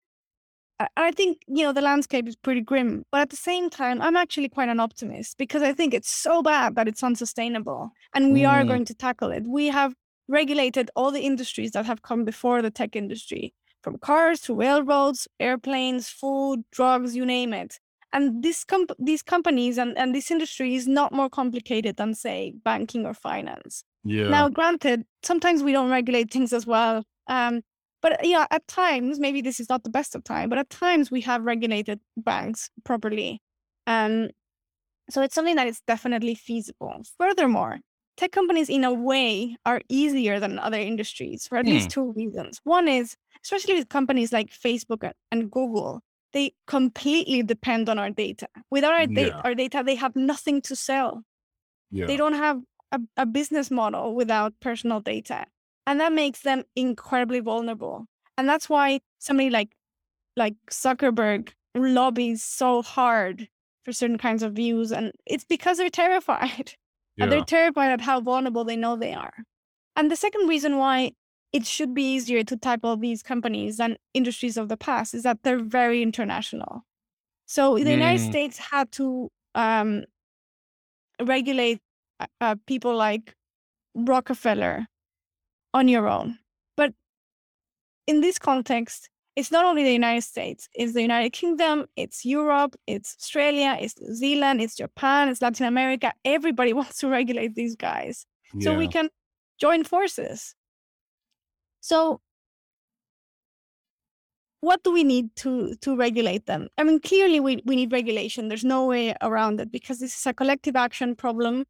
I, I think you know the landscape is pretty grim, but at the same time, I'm actually quite an optimist because I think it's so bad that it's unsustainable, and we are Mm, going to tackle it. We have regulated all the industries that have come before the tech industry, from cars to railroads, airplanes, food, drugs, you name it. And this comp- these companies and, and this industry is not more complicated than, say, banking or finance. yeah. Now, granted, sometimes we don't regulate things as well. Um, but yeah, at times, maybe this is not the best of time, but at times we have regulated banks properly. Um, so it's something that is definitely feasible. Furthermore, tech companies, in a way, are easier than other industries for at Hmm, least two reasons. One is, especially with companies like Facebook and Google, they completely depend on our data. Without our, da- yeah. our data, they have nothing to sell. They don't have a, a business model without personal data. And that makes them incredibly vulnerable. And that's why somebody like like Zuckerberg lobbies so hard for certain kinds of views. And it's because they're terrified. *laughs* And they're terrified at how vulnerable they know they are. And the second reason why it should be easier to tackle these companies than industries of the past is that they're very international. So the United Mm, States had to um, regulate uh, uh, people like Rockefeller on your own. But in this context, it's not only the United States, it's the United Kingdom, it's Europe, it's Australia, it's New Zealand, it's Japan, it's Latin America. Everybody *laughs* wants to regulate these guys. So we can join forces. So what do we need to to regulate them? I mean, clearly we, we need regulation. There's no way around it because this is a collective action problem.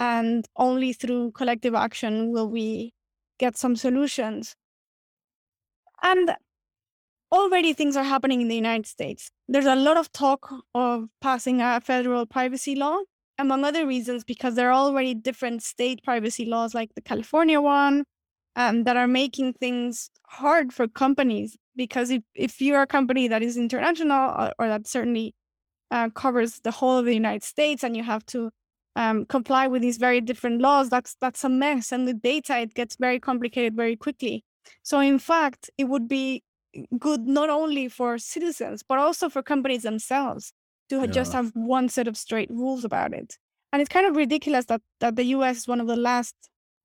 And only through collective action will we get some solutions. And already things are happening in the United States. There's a lot of talk of passing a federal privacy law, among other reasons, because there are already different state privacy laws, like the California one, um, that are making things hard for companies. Because if, if you're a company that is international or, or that certainly uh, covers the whole of the United States and you have to um, comply with these very different laws, that's that's a mess. And with data, it gets very complicated very quickly. So in fact, it would be good not only for citizens but also for companies themselves to Yeah. just have one set of straight rules about it. And it's kind of ridiculous that that the US is one of the last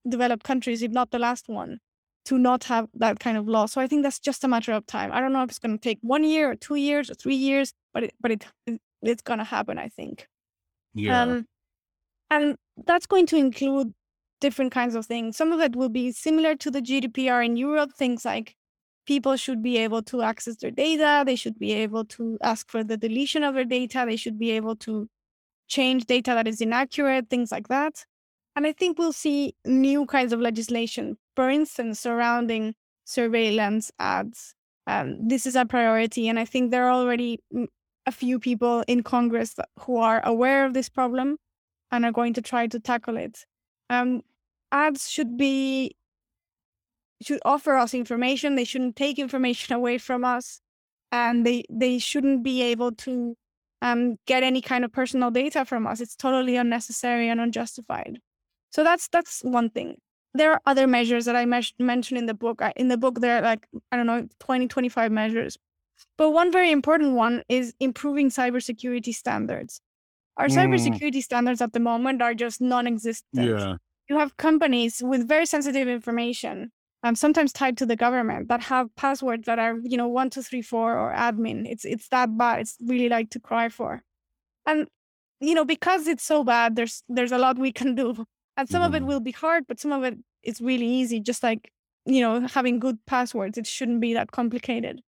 developed countries, if not the last one, to not have that kind of law. So I think that's just a matter of time. I don't know if it's going to take one year or two years or three years, but it, but it it's going to happen. I think. Yeah. Um, and that's going to include different kinds of things. Some of it will be similar to the GDPR in Europe, things like people should be able to access their data, they should be able to ask for the deletion of their data, they should be able to change data that is inaccurate, things like that. And I think we'll see new kinds of legislation, for instance, surrounding surveillance ads. Um, this is a priority, and I think there are already a few people in Congress who are aware of this problem and are going to try to tackle it. Um, ads should be should offer us information. They shouldn't take information *laughs* away from us, and they they shouldn't be able to um, get any kind of personal data from us. It's totally unnecessary and unjustified. So that's that's one thing. There are other measures that I mes- mentioned in the book. I, in the book, there are like I don't know 20, 25 measures. But one very important one is improving cybersecurity standards. Our Mm. cybersecurity standards at the moment are just non-existent Yeah. you have companies with very sensitive information um, sometimes tied to the government that have passwords that are you know one two three four or admin it's it's that bad it's really like to cry for and you know because it's so bad there's there's a lot we can do and some of it Mhm. will be hard but some of it is really easy just like you know having good passwords it shouldn't be that complicated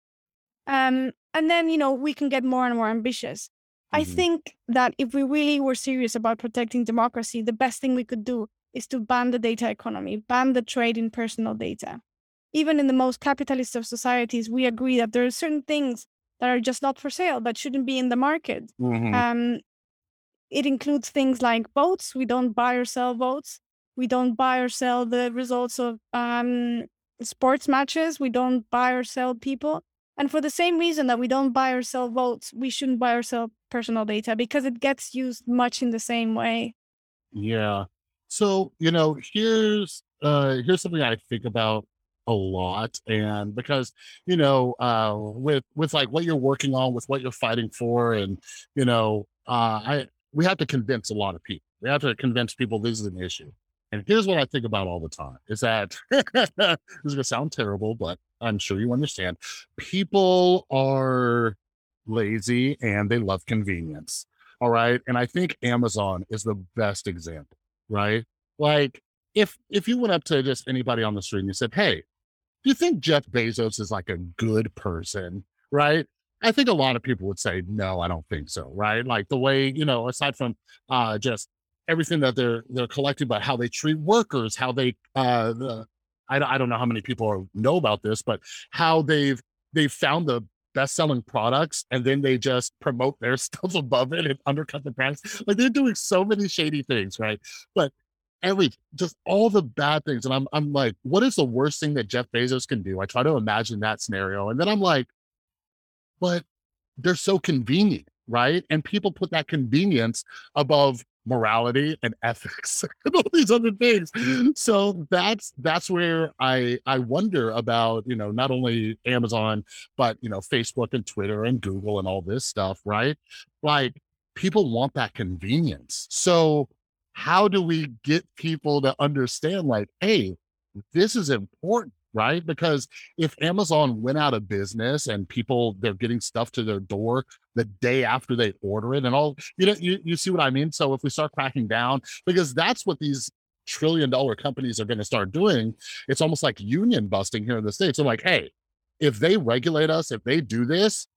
um and then you know we can get more and more ambitious I Mhm. think that if we really were serious about protecting democracy, the best thing we could do is to ban the data economy, ban the trade in personal data. Even in the most capitalist of societies, we agree that there are certain things that are just not for sale, that shouldn't be in the market. Mhm. Um, it includes things like votes. We don't buy or sell votes. We don't buy or sell the results of um, sports matches. We don't buy or sell people. And for the same reason that we don't buy or sell votes, we shouldn't buy or sell personal data because it gets used much in the same way. Yeah. So, you know, here's uh here's something I think about a lot and because, you know, uh with with like what you're working on, with what you're fighting for and, you know, uh I we have to convince a lot of people. We have to convince people this is an issue. And here's what I think about all the time is that *laughs* this is gonna sound terrible, but I'm sure you understand. People are lazy and they love convenience. All right. And I think Amazon is the best example, right? Like if if you went up to just anybody on the street and you said, Hey, do you think Jeff Bezos is like a good person? Right. I think a lot of people would say, no, I don't think so. Right. Like the way, you know, aside from uh just everything that they're they're collecting about how they treat workers, how they uh the I, don't- I don't know how many people know about this, but how they've they've found the best selling products and then they just promote their *laughs* stuff above it and undercut the price. Like they're doing so many shady things, right? But every just all the bad things. And I'm I'm like, what is the worst thing that Jeff Bezos can do? I try to imagine that scenario. And then I'm like, but they're so convenient, right? And people put that convenience above morality and ethics *laughs* and all these other things. So that's that's where I I wonder about, you know, not only Amazon, but you know, Facebook and Twitter and Google and all this stuff, right? Like people want that convenience. So how do we get people to understand like, hey, this is important, right? Because if Amazon went out of business and people they're getting stuff to their door the day after they order it and all, you know, you, you see what I mean? So if we start cracking down, because that's what these trillion dollar companies are going to start doing, it's almost like union busting here in the States. I'm like, hey, if they regulate us, if they do this,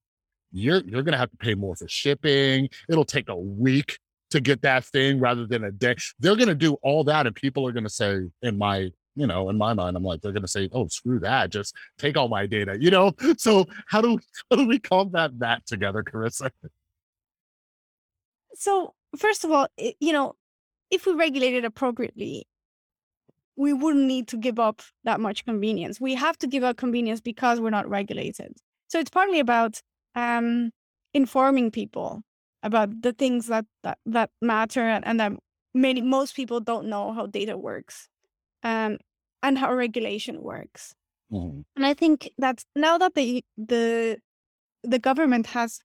you're you're gonna have to pay more for shipping. It'll take a week to get that thing rather than a day. They're gonna do all that, and people are gonna say, in my you know, in my mind, I'm like, they're gonna say, oh, screw that, just take all my data, you know. *laughs* So how do how do we combat that together, Carissa? So, first of all, you know, if we regulate it appropriately, we wouldn't need to give up that much convenience. We have to give up convenience because we're not regulated. So it's partly about um, informing people about the things that that, that matter and that many most people don't know how data works um, and how regulation works. Mhm. And I think that now that the the the government has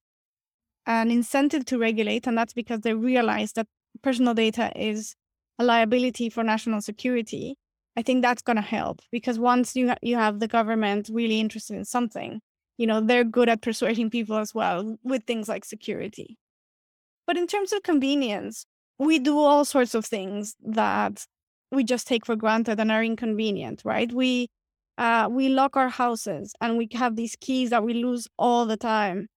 an incentive to regulate, and that's because they realize that personal data is a liability for national security. I think that's going to help because once you ha- you have the government really interested in something, you know they're good at persuading people as well with things like security. But in terms of convenience, we do all sorts of things that we just take for granted and are inconvenient, right? We uh, we lock our houses and we have these keys that we lose all the time,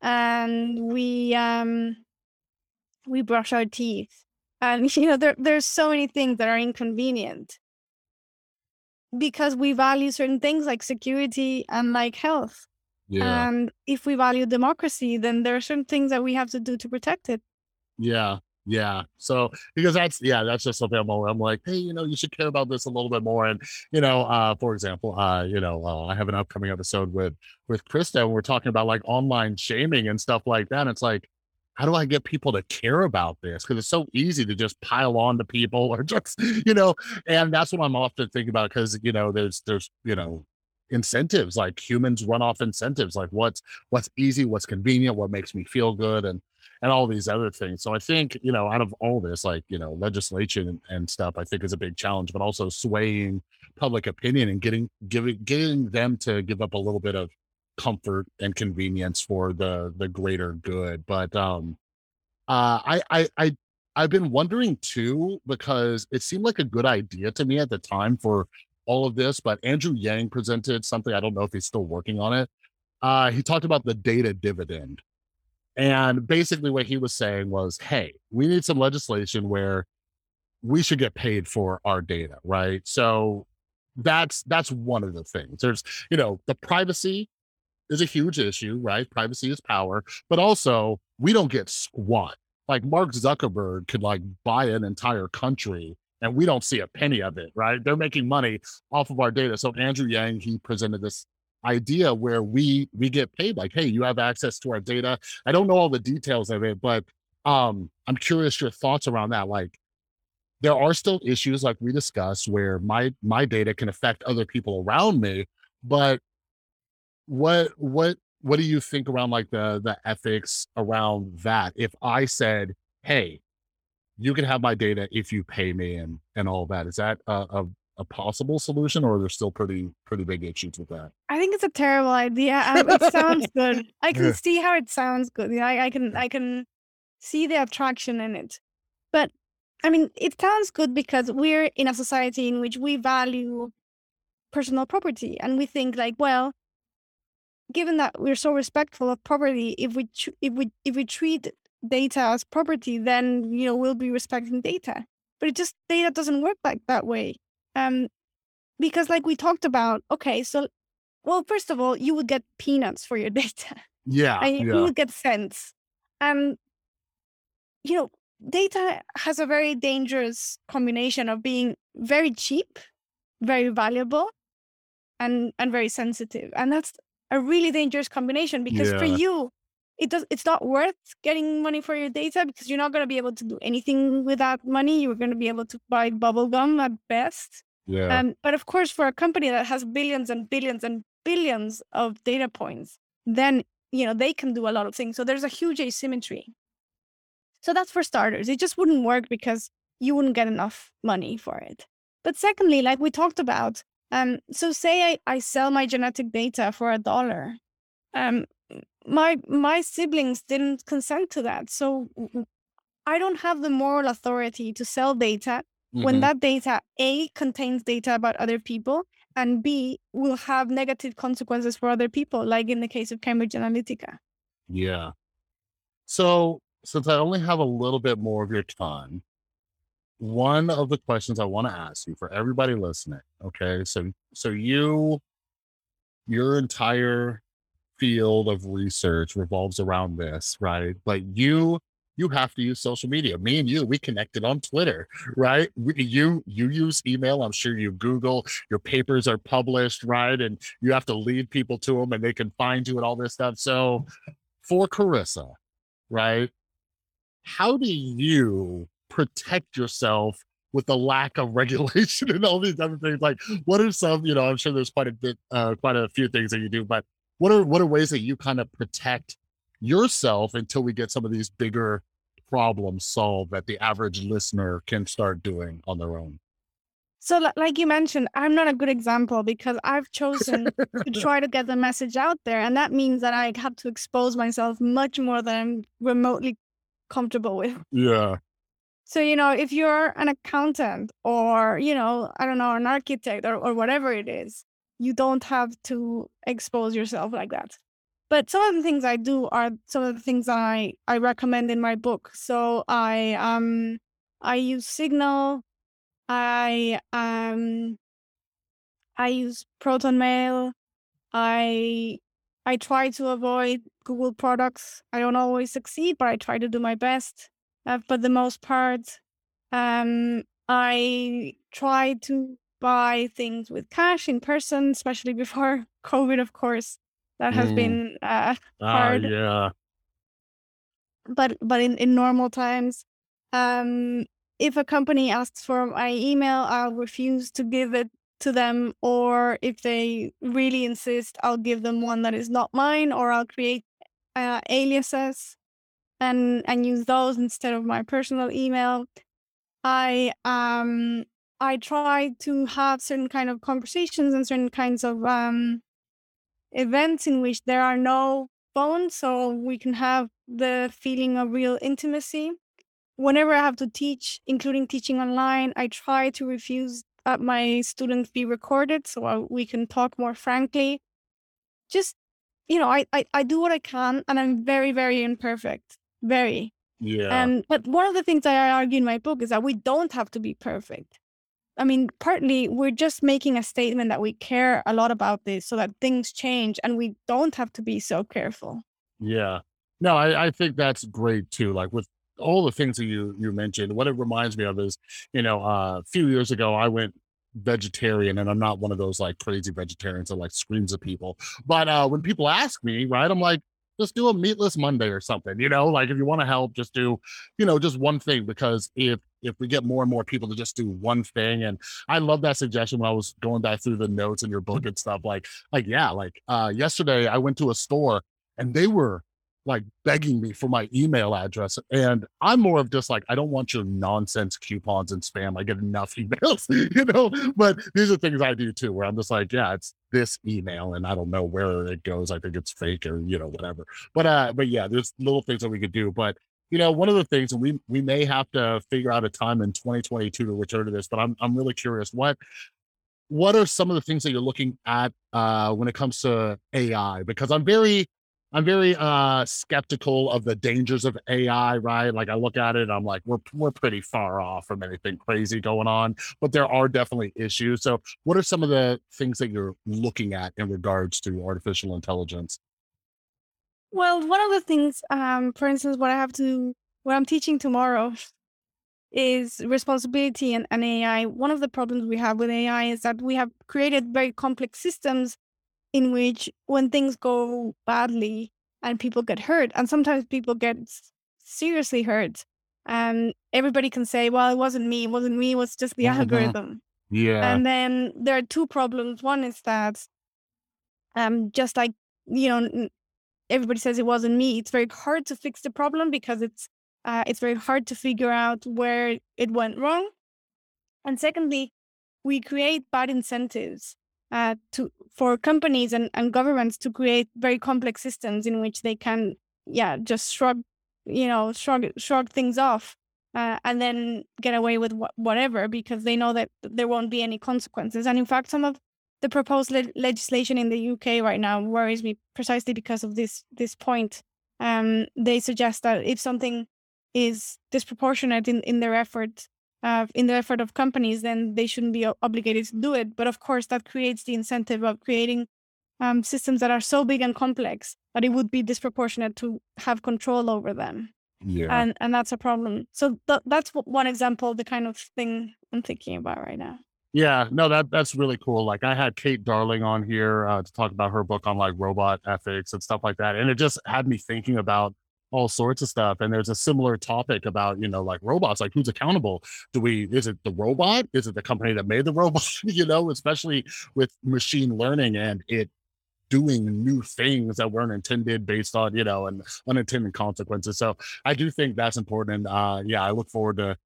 and we um, we brush our teeth, and *laughs* you know there there's so many things that are inconvenient because we value certain things like security and like health. Yeah. And if we value democracy, then there are certain things that we have to do to protect it. Yeah. Yeah. So because that's yeah, that's just something I'm, I'm like, hey, you know, you should care about this a little bit more. And you know, uh, for example, uh, you know, uh, I have an upcoming episode with with Krista, and we're talking about like online shaming and stuff like that. And it's like, how do I get people to care about this? Because it's so easy to just pile on to people *laughs* or just, you know, and that's what I'm often thinking about because, you know, there's, there's, you know, incentives like humans run off incentives like what's what's easy what's convenient what makes me feel good and and all these other things so i think you know out of all this like you know legislation and, stuff i think is a big challenge but also swaying public opinion and getting giving getting them to give up a little bit of comfort and convenience for the the greater good. But um uh I I I I've been wondering too, because it seemed like a good idea to me at the time for all of this, but Andrew Yang presented something. I don't know if he's still working on it. Uh, he talked about the data dividend. And basically, what he was saying was, hey, we need some legislation where we should get paid for our data, right? So that's that's one of the things. There's, you know, the privacy is a huge issue, right? Privacy is power, but also we don't get squat. Like Mark Zuckerberg could like buy an entire country and we don't see a penny of it, right? They're making money off of our data. So Andrew Yang, he presented this idea where we we get paid like, hey, you have access to our data. I don't know all the details of it, but um, I'm curious your thoughts around that. Like there are still issues like we discussed where my my data can affect other people around me, but what what what do you think around like the the ethics around that? If I said, "Hey, you can have my data if you pay me," and and all that, is that a, a a possible solution, or are there still pretty pretty big issues with that? I think it's a terrible idea. Um, it sounds good. *laughs* I can see how it sounds good. Yeah, I, I can I can see the attraction in it, but I mean, it sounds good because we're in a society in which we value personal property, and we think like, well, given that we're so respectful of property, if we tr- if we if we treat data as property, then you know we'll be respecting data. But it just data doesn't work like that way. Um, because like we talked about, okay, so well, first of all, you would get peanuts for your *laughs* data. Yeah, and you yeah, would get cents. And you know, data has a very dangerous combination of being very cheap, very valuable, and and very sensitive. And that's a really dangerous combination because for you it does it's not worth getting money for your data because you're not going to be able to do anything with that money. You're going to be able to buy bubble gum at best. Yeah, um, but of course for a company that has billions and billions and billions of data points then you know they can do a lot of things. So there's a huge asymmetry. So that's for starters. It just wouldn't work because you wouldn't get enough money for it. But secondly like we talked about um, so say I, I sell my genetic data for a dollar. Um, my my siblings didn't consent to that. So I don't have the moral authority to sell data when hmm that data A contains data about other people and B will have negative consequences for other people, like in the case of Cambridge Analytica. yeah. So since I only have a little bit more of your time, one of the questions I want to ask you for everybody listening. Okay, so so you your entire field of research revolves around this, right? But you you have to use social media. Me and you, we connected on Twitter, *laughs* right? You you use email. I'm sure you Google. Your papers are published, right? And you have to lead people to them, and they can find you and all this stuff. So, for Carissa, right? How do you protect yourself with the lack of *laughs* regulation and all these other things? Like, what are some? You know, I'm sure there's quite a bit, uh, quite a few things that you do, but what are what are ways that you kind of protect yourself until we get some of these bigger problems solved that the average listener can start doing on their own? So, like you mentioned, I'm not a good example because I've chosen to *laughs* try to get the message out there. And that means that I have to expose myself much more than I'm remotely comfortable with. Yeah. So, you know, if you're an accountant or, you know, I don't know, an architect or, or whatever it is, you don't have to expose yourself like that. But some of the things I do are some of the things I, I recommend in my book. So I um I use Signal, I um I use Proton Mail. I I try to avoid Google products. I don't always succeed, but I try to do my best. Uh, for the most part, um, I try to buy things with cash in person, especially before *laughs* COVID, of course. That has Mm. been uh, Ah, hard yeah. but but in, in normal times um if a company asks for my email i'll refuse to give it to them or if they really insist i'll give them one that is not mine or i'll create uh, aliases and and use those instead of my personal email i um i try to have certain kind of conversations and certain kinds of um events in which there are no phones so we can have the feeling of real intimacy whenever i have to teach including teaching online i try to refuse that my students be recorded so I- we can talk more frankly just you know I, I i do what i can and i'm very very imperfect very Yeah. and but one of the things I argue in my book is that we don't have to be perfect. I mean, partly we're just making a statement that we care a lot about this so that things change and we don't have to be so careful. Yeah. No, I, I think that's great too. Like with all the things that you you mentioned, what it reminds me of is, you know, uh, a few years ago I went vegetarian and I'm not one of those like crazy vegetarians that like screams at people. But uh when people ask me, right, I'm like, just do a meatless Monday or something, you know, like if you want to help, just do, you know, just one thing because if if we get more and more people to just do one thing and I love that suggestion when I was going back through the notes in your book and stuff like like yeah, like uh yesterday I went to a store and they were like begging me for my email address. And I'm more of just like, I don't want your nonsense coupons and spam. I get enough *laughs* emails, you know. But these are things I do too, where I'm just like, yeah, it's this email, and I don't know where it goes. I think it's fake or you know, whatever. But uh, but yeah, there's little things that we could do. But you know, one of the things, and we we may have to figure out a time in 2022 to return to this, but I'm I'm really curious what what are some of the things that you're looking at uh, when it comes to AI? Because I'm very, I'm very uh, skeptical of the dangers of AI. Right? Like I look at it, I'm like, we're we're pretty far off from anything crazy going on, but there are definitely issues. So, what are some of the things that you're looking at in regards to artificial intelligence? Well, one of the things, um, for instance, what I have to, what I'm teaching tomorrow is responsibility and, and AI. One of the problems we have with AI is that we have created very complex systems in which when things go badly and people get hurt, and sometimes people get seriously hurt, um, everybody can say, well, it wasn't me, it wasn't me, it was just the *laughs* algorithm. Yeah, And then there are two problems. One is that um, just like, you know, everybody says it wasn't me, it's very hard to fix the problem because it's uh, it's very hard to figure out where it went wrong. And secondly, we create bad incentives uh, to for companies and, and governments to create very complex systems in which they can, yeah, just shrug, you know, shrug shrug things off, uh, and then get away with wh- whatever because they know that there won't be any consequences. And in fact, some of the proposed le- legislation in the UK right now worries me precisely because of this this point. Um, they suggest that if something is disproportionate in, in their effort uh, in the effort of companies, then they shouldn't be obligated to do it. But of course, that creates the incentive of creating um, systems that are so big and complex that it would be disproportionate to have control over them, yeah. and and that's a problem. So th- that's w- one example of the kind of thing I'm thinking about right now. Yeah, no, that that's really cool. Like I had Kate Darling on here uh, to talk about her book on like robot ethics and stuff like that, and it just had me thinking about all sorts of stuff. And there's a similar topic about you know like robots, like who's accountable? Do we? Is it the robot? Is it the company that made the robot? *laughs* you know, especially with machine learning and it doing new things that weren't intended based on, you know, and unintended consequences. So I do think that's important. And uh, yeah, I look forward to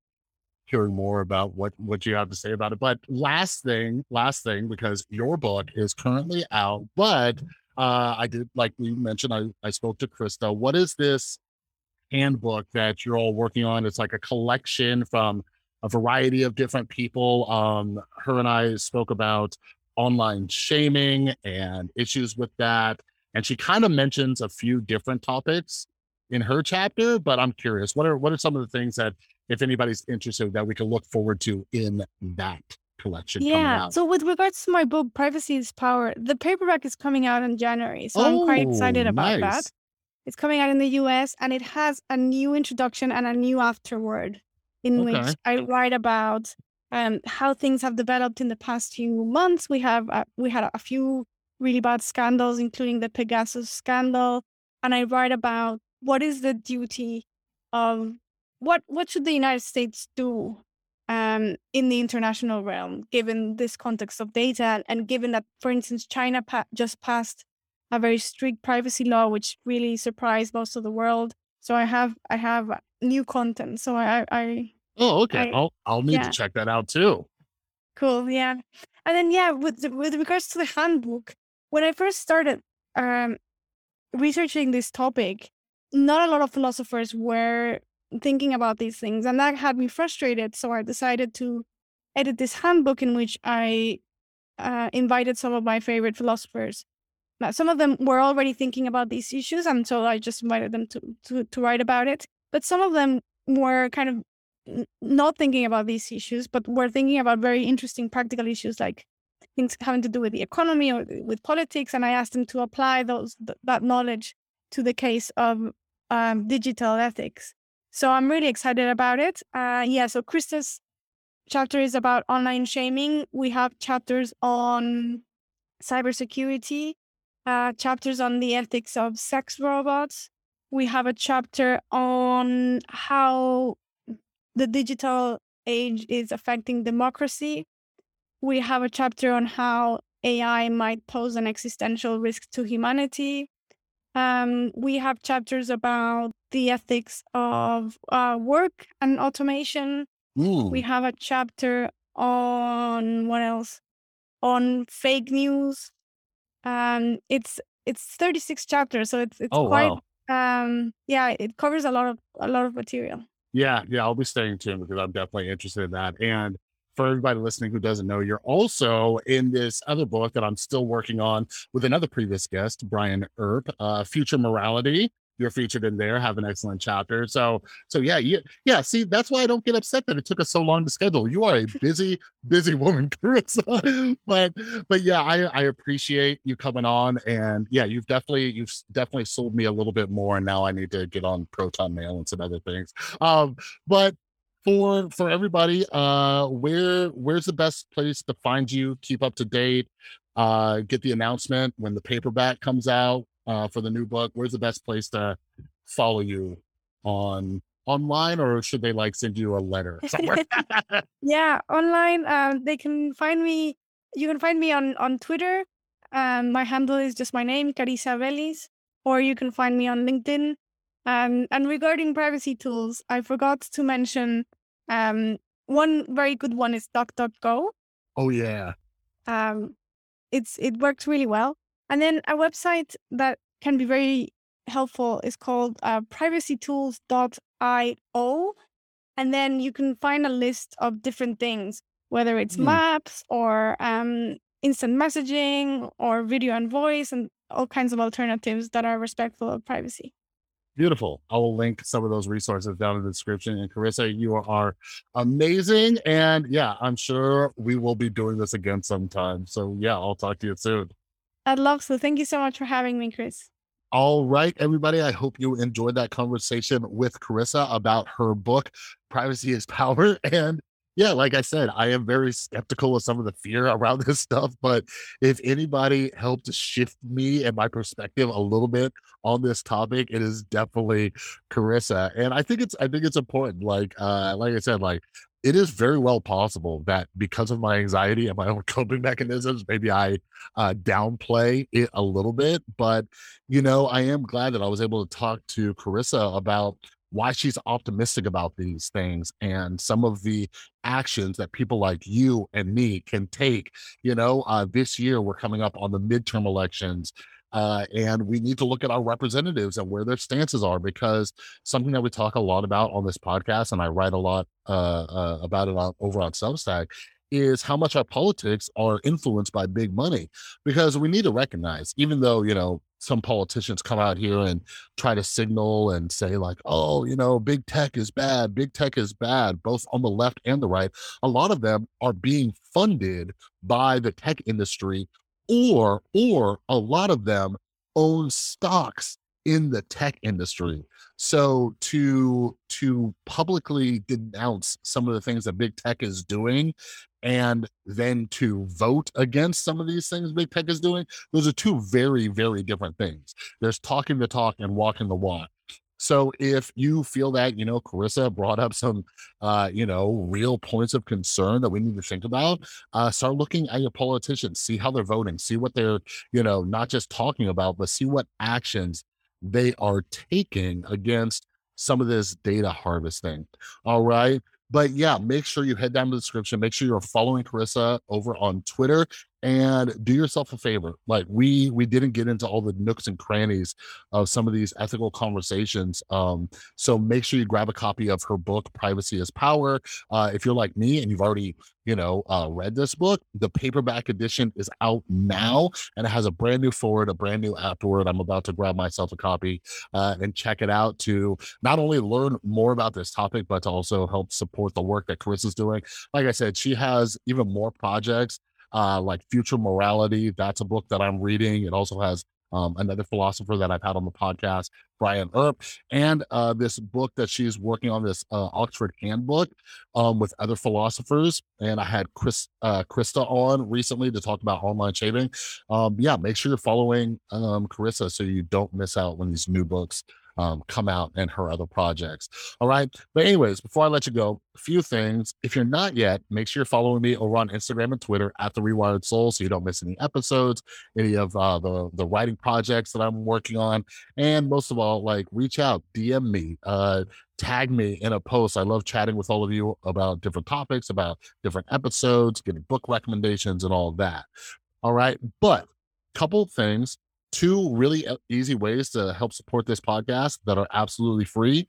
hearing more about what what you have to say about it. But last thing, last thing, because your book is currently out, but uh, I did like we mentioned, I, I spoke to Krista. What is this handbook that you're all working on? It's like a collection from a variety of different people. Um, her and I spoke about online shaming and issues with that. And she kind of mentions a few different topics in her chapter, but I'm curious, what are what are some of the things that if anybody's interested that we can look forward to in that collection yeah so with regards to my book privacy is power the paperback is coming out in january so oh, i'm quite excited oh, about nice. that it's coming out in the us and it has a new introduction and a new afterword in okay. which i write about um, how things have developed in the past few months we have uh, we had a few really bad scandals including the pegasus scandal and i write about what is the duty of what what should the United States do um, in the international realm, given this context of data, and given that, for instance, China pa- just passed a very strict privacy law, which really surprised most of the world. So I have I have new content. So I I oh okay, I, will I'll need yeah. to check that out too. Cool, yeah, and then yeah, with the, with regards to the handbook, when I first started um, researching this topic, not a lot of philosophers were thinking about these things, and that had me frustrated. So I decided to edit this handbook in which I uh, invited some of my favorite philosophers. Now, some of them were already thinking about these issues, and so I just invited them to to, to write about it. But some of them were kind of not thinking about these issues, but were thinking about very interesting practical issues like things having to do with the economy or with politics. And I asked them to apply those th- that knowledge to the case of um, digital ethics. So I'm really excited about it. Uh, yeah, so Krista's chapter is about online shaming. We have chapters on cybersecurity, uh, chapters on the ethics of sex robots. We have a chapter on how the digital age is affecting democracy. We have a chapter on how AI might pose an existential risk to humanity. Um, we have chapters about the ethics of uh, work and automation. We have a chapter on what else? On fake news. Um, it's it's 36 chapters, so it's it's oh, quite wow. um yeah, it covers a lot of a lot of material. Yeah, yeah, I'll be staying tuned because I'm definitely interested in that. And for everybody listening who doesn't know, you're also in this other book that I'm still working on with another previous guest, Brian Earp, uh, Future Morality. You're featured in there, have an excellent chapter. So, so yeah, yeah, yeah. See, that's why I don't get upset that it took us so long to schedule. You are a busy, busy woman, *laughs* Carissa. but, but yeah, I, I appreciate you coming on, and yeah, you've definitely, you've definitely sold me a little bit more, and now I need to get on Proton Mail and some other things. Um, but for for everybody uh where where's the best place to find you keep up to date uh get the announcement when the paperback comes out uh for the new book where's the best place to follow you on online or should they like send you a letter *laughs* somewhere yeah online um they can find me you can find me on on twitter um my handle is just my name carissa veliz or you can find me on linkedin um, and regarding privacy tools, I forgot to mention um, one very good one is DuckDuckGo. Oh yeah. Um, it's it works really well. And then a website that can be very helpful is called uh, privacytools.io. And then you can find a list of different things, whether it's mm. maps or um, instant messaging or video and voice and all kinds of alternatives that are respectful of privacy. Beautiful. I will link some of those resources down in the description. And Carissa, you are amazing. And yeah, I'm sure we will be doing this again sometime. So yeah, I'll talk to you soon. I'd love to. Thank you so much for having me, Chris. All right, everybody. I hope you enjoyed that conversation with Carissa about her book, Privacy is *laughs* Power. And yeah, like I said, I am very skeptical of some of the fear around this stuff. But if anybody helped shift me and my perspective a little bit on this topic, it is definitely Carissa. And I think it's I think it's important. Like uh, like I said, like it is very well possible that because of my anxiety and my own *laughs* coping mechanisms, maybe I uh, downplay it a little bit. But, you know, I am glad that I was able to talk to Carissa about why she's optimistic about these things and some of the actions that people like you and me can take. You know, uh, this year we're coming up on the midterm elections. Uh, and we need to look at our representatives and where their stances are because something that we talk a lot about on this podcast, and I write a lot uh, uh, about it on, over on Substack, is how much our politics are influenced by big money. Because we need to recognize, even though, you know, some politicians come out here and try to signal and say, like, oh, you know, big tech is bad, big tech is bad, both on the left and the right. A lot of them are being funded by the tech industry or or a lot of them own stocks in the tech industry. So to to publicly denounce some of the things that big tech is doing and then to vote against some of these things big tech is doing those are two very very different things. There's talking the talk and walking the walk so if you feel that, you know, Carissa brought up some, uh, you know, real points of concern that we need to think about, uh, start looking at your politicians, see how they're voting, see what they're, you know, not just talking about, but see what actions they are taking against some of this data harvesting. All right. But yeah, make sure you head down to the description. Make sure you're following Carissa over on Twitter and do yourself a favor. Like we we didn't get into all the nooks and crannies of some of these ethical conversations. Um, so make sure you grab a copy of her book, Privacy is Power. Uh, if you're like me and you've already you know, uh, read this book. The paperback edition is out now and it has a brand new forward, a brand new afterword. I'm about to grab myself a copy uh, and check it out to not only learn more about this topic, but to also help support the work that Chris is doing. Like I said, she has even more projects uh, like Future Morality. That's a book that I'm reading. It also has um, another philosopher that I've had on the podcast, Brian Earp, and uh, this book that she's working on, this uh, Oxford Handbook um, with other philosophers. And I had Chris uh, Krista on recently to talk about online shaving. Um, yeah, make sure you're following um, Carissa so you don't miss out when these new books um, come out and her other projects. All right. But, anyways, before I let you go, a few things. If you're not yet, make sure you're following me over on Instagram and Twitter at The Rewired Soul so you don't miss any episodes, any of uh, the, the writing projects that I'm working on. And most of all, like reach out, DM me, uh, tag me in a post. I love chatting with all of you about different topics, about different episodes, getting book recommendations, and all that. All right. But couple things two really easy ways to help support this podcast that are absolutely free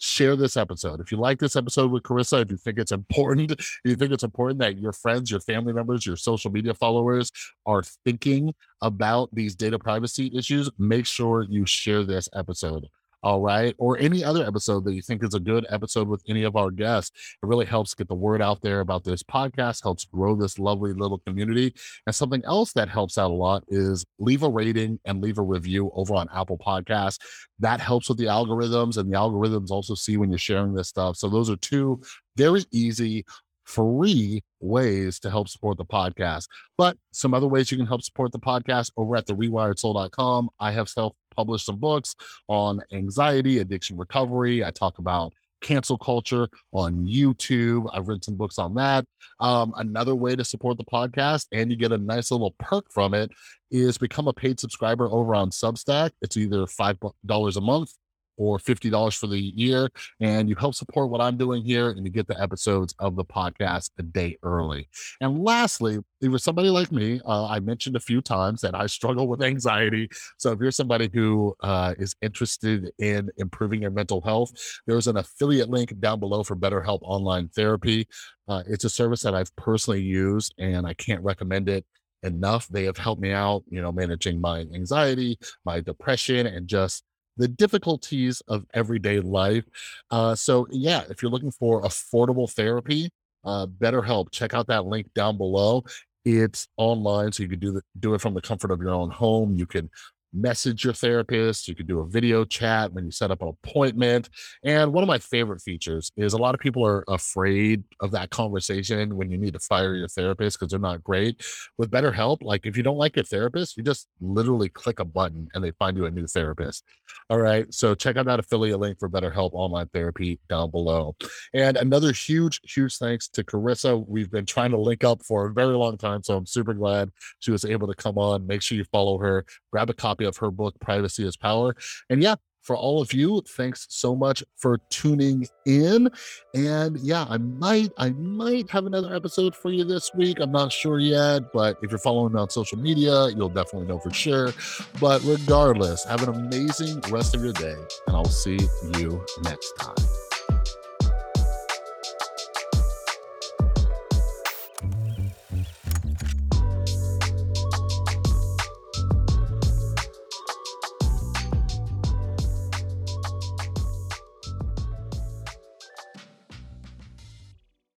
share this episode. If you like this episode with Carissa, if you think it's important, if you think it's important that your friends, your family members, your social media followers are thinking about these data privacy issues, make sure you share this episode all right, or any other episode that you think is a good episode with any of our guests. It really helps get the word out there about this podcast, helps grow this lovely little community. And something else that helps out a lot is leave a rating and leave a review over on Apple Podcasts. That helps with the algorithms, and the algorithms also see when you're sharing this stuff. So, those are two very easy free ways to help support the podcast. But some other ways you can help support the podcast over at the rewiredsoul.com. I have self published some books on anxiety, addiction recovery. I talk about cancel culture on YouTube. I've written some books on that. Um, another way to support the podcast, and you get a nice little perk from it, is become a paid subscriber over on Substack. It's either $5 a month or $50 for the year. And you help support what I'm doing here and you get the episodes of the podcast a day early. And lastly, if you're somebody like me, uh, I mentioned a few times that I struggle with anxiety. So if you're somebody who uh, is interested in improving your mental health, there's an affiliate link down below for BetterHelp Online Therapy. Uh, it's a service that I've personally used and I can't recommend it enough. They have helped me out, you know, managing my anxiety, my depression, and just the difficulties of everyday life. Uh, so, yeah, if you're looking for affordable therapy, uh, BetterHelp, check out that link down below. It's online, so you can do the, do it from the comfort of your own home. You can message your therapist. You can do a video chat when you set up an appointment. And one of my favorite features is a lot of people are afraid of that conversation when you need to fire your therapist because they're not great. With BetterHelp, like if you don't like your therapist, you just literally click a button and they find you a new therapist. All right. So check out that affiliate link for BetterHelp online therapy down below. And another huge, huge thanks to Carissa. We've been trying to link up for a very long time. So I'm super glad she was able to come on. Make sure you follow her, grab a copy of her book, Privacy is Power. And yeah, for all of you, thanks so much for tuning in. And yeah, I might, I might have another episode for you this week. I'm not sure yet, but if you're following me on social media, you'll definitely know for sure. But regardless, have an amazing rest of your day, and I'll see you next time.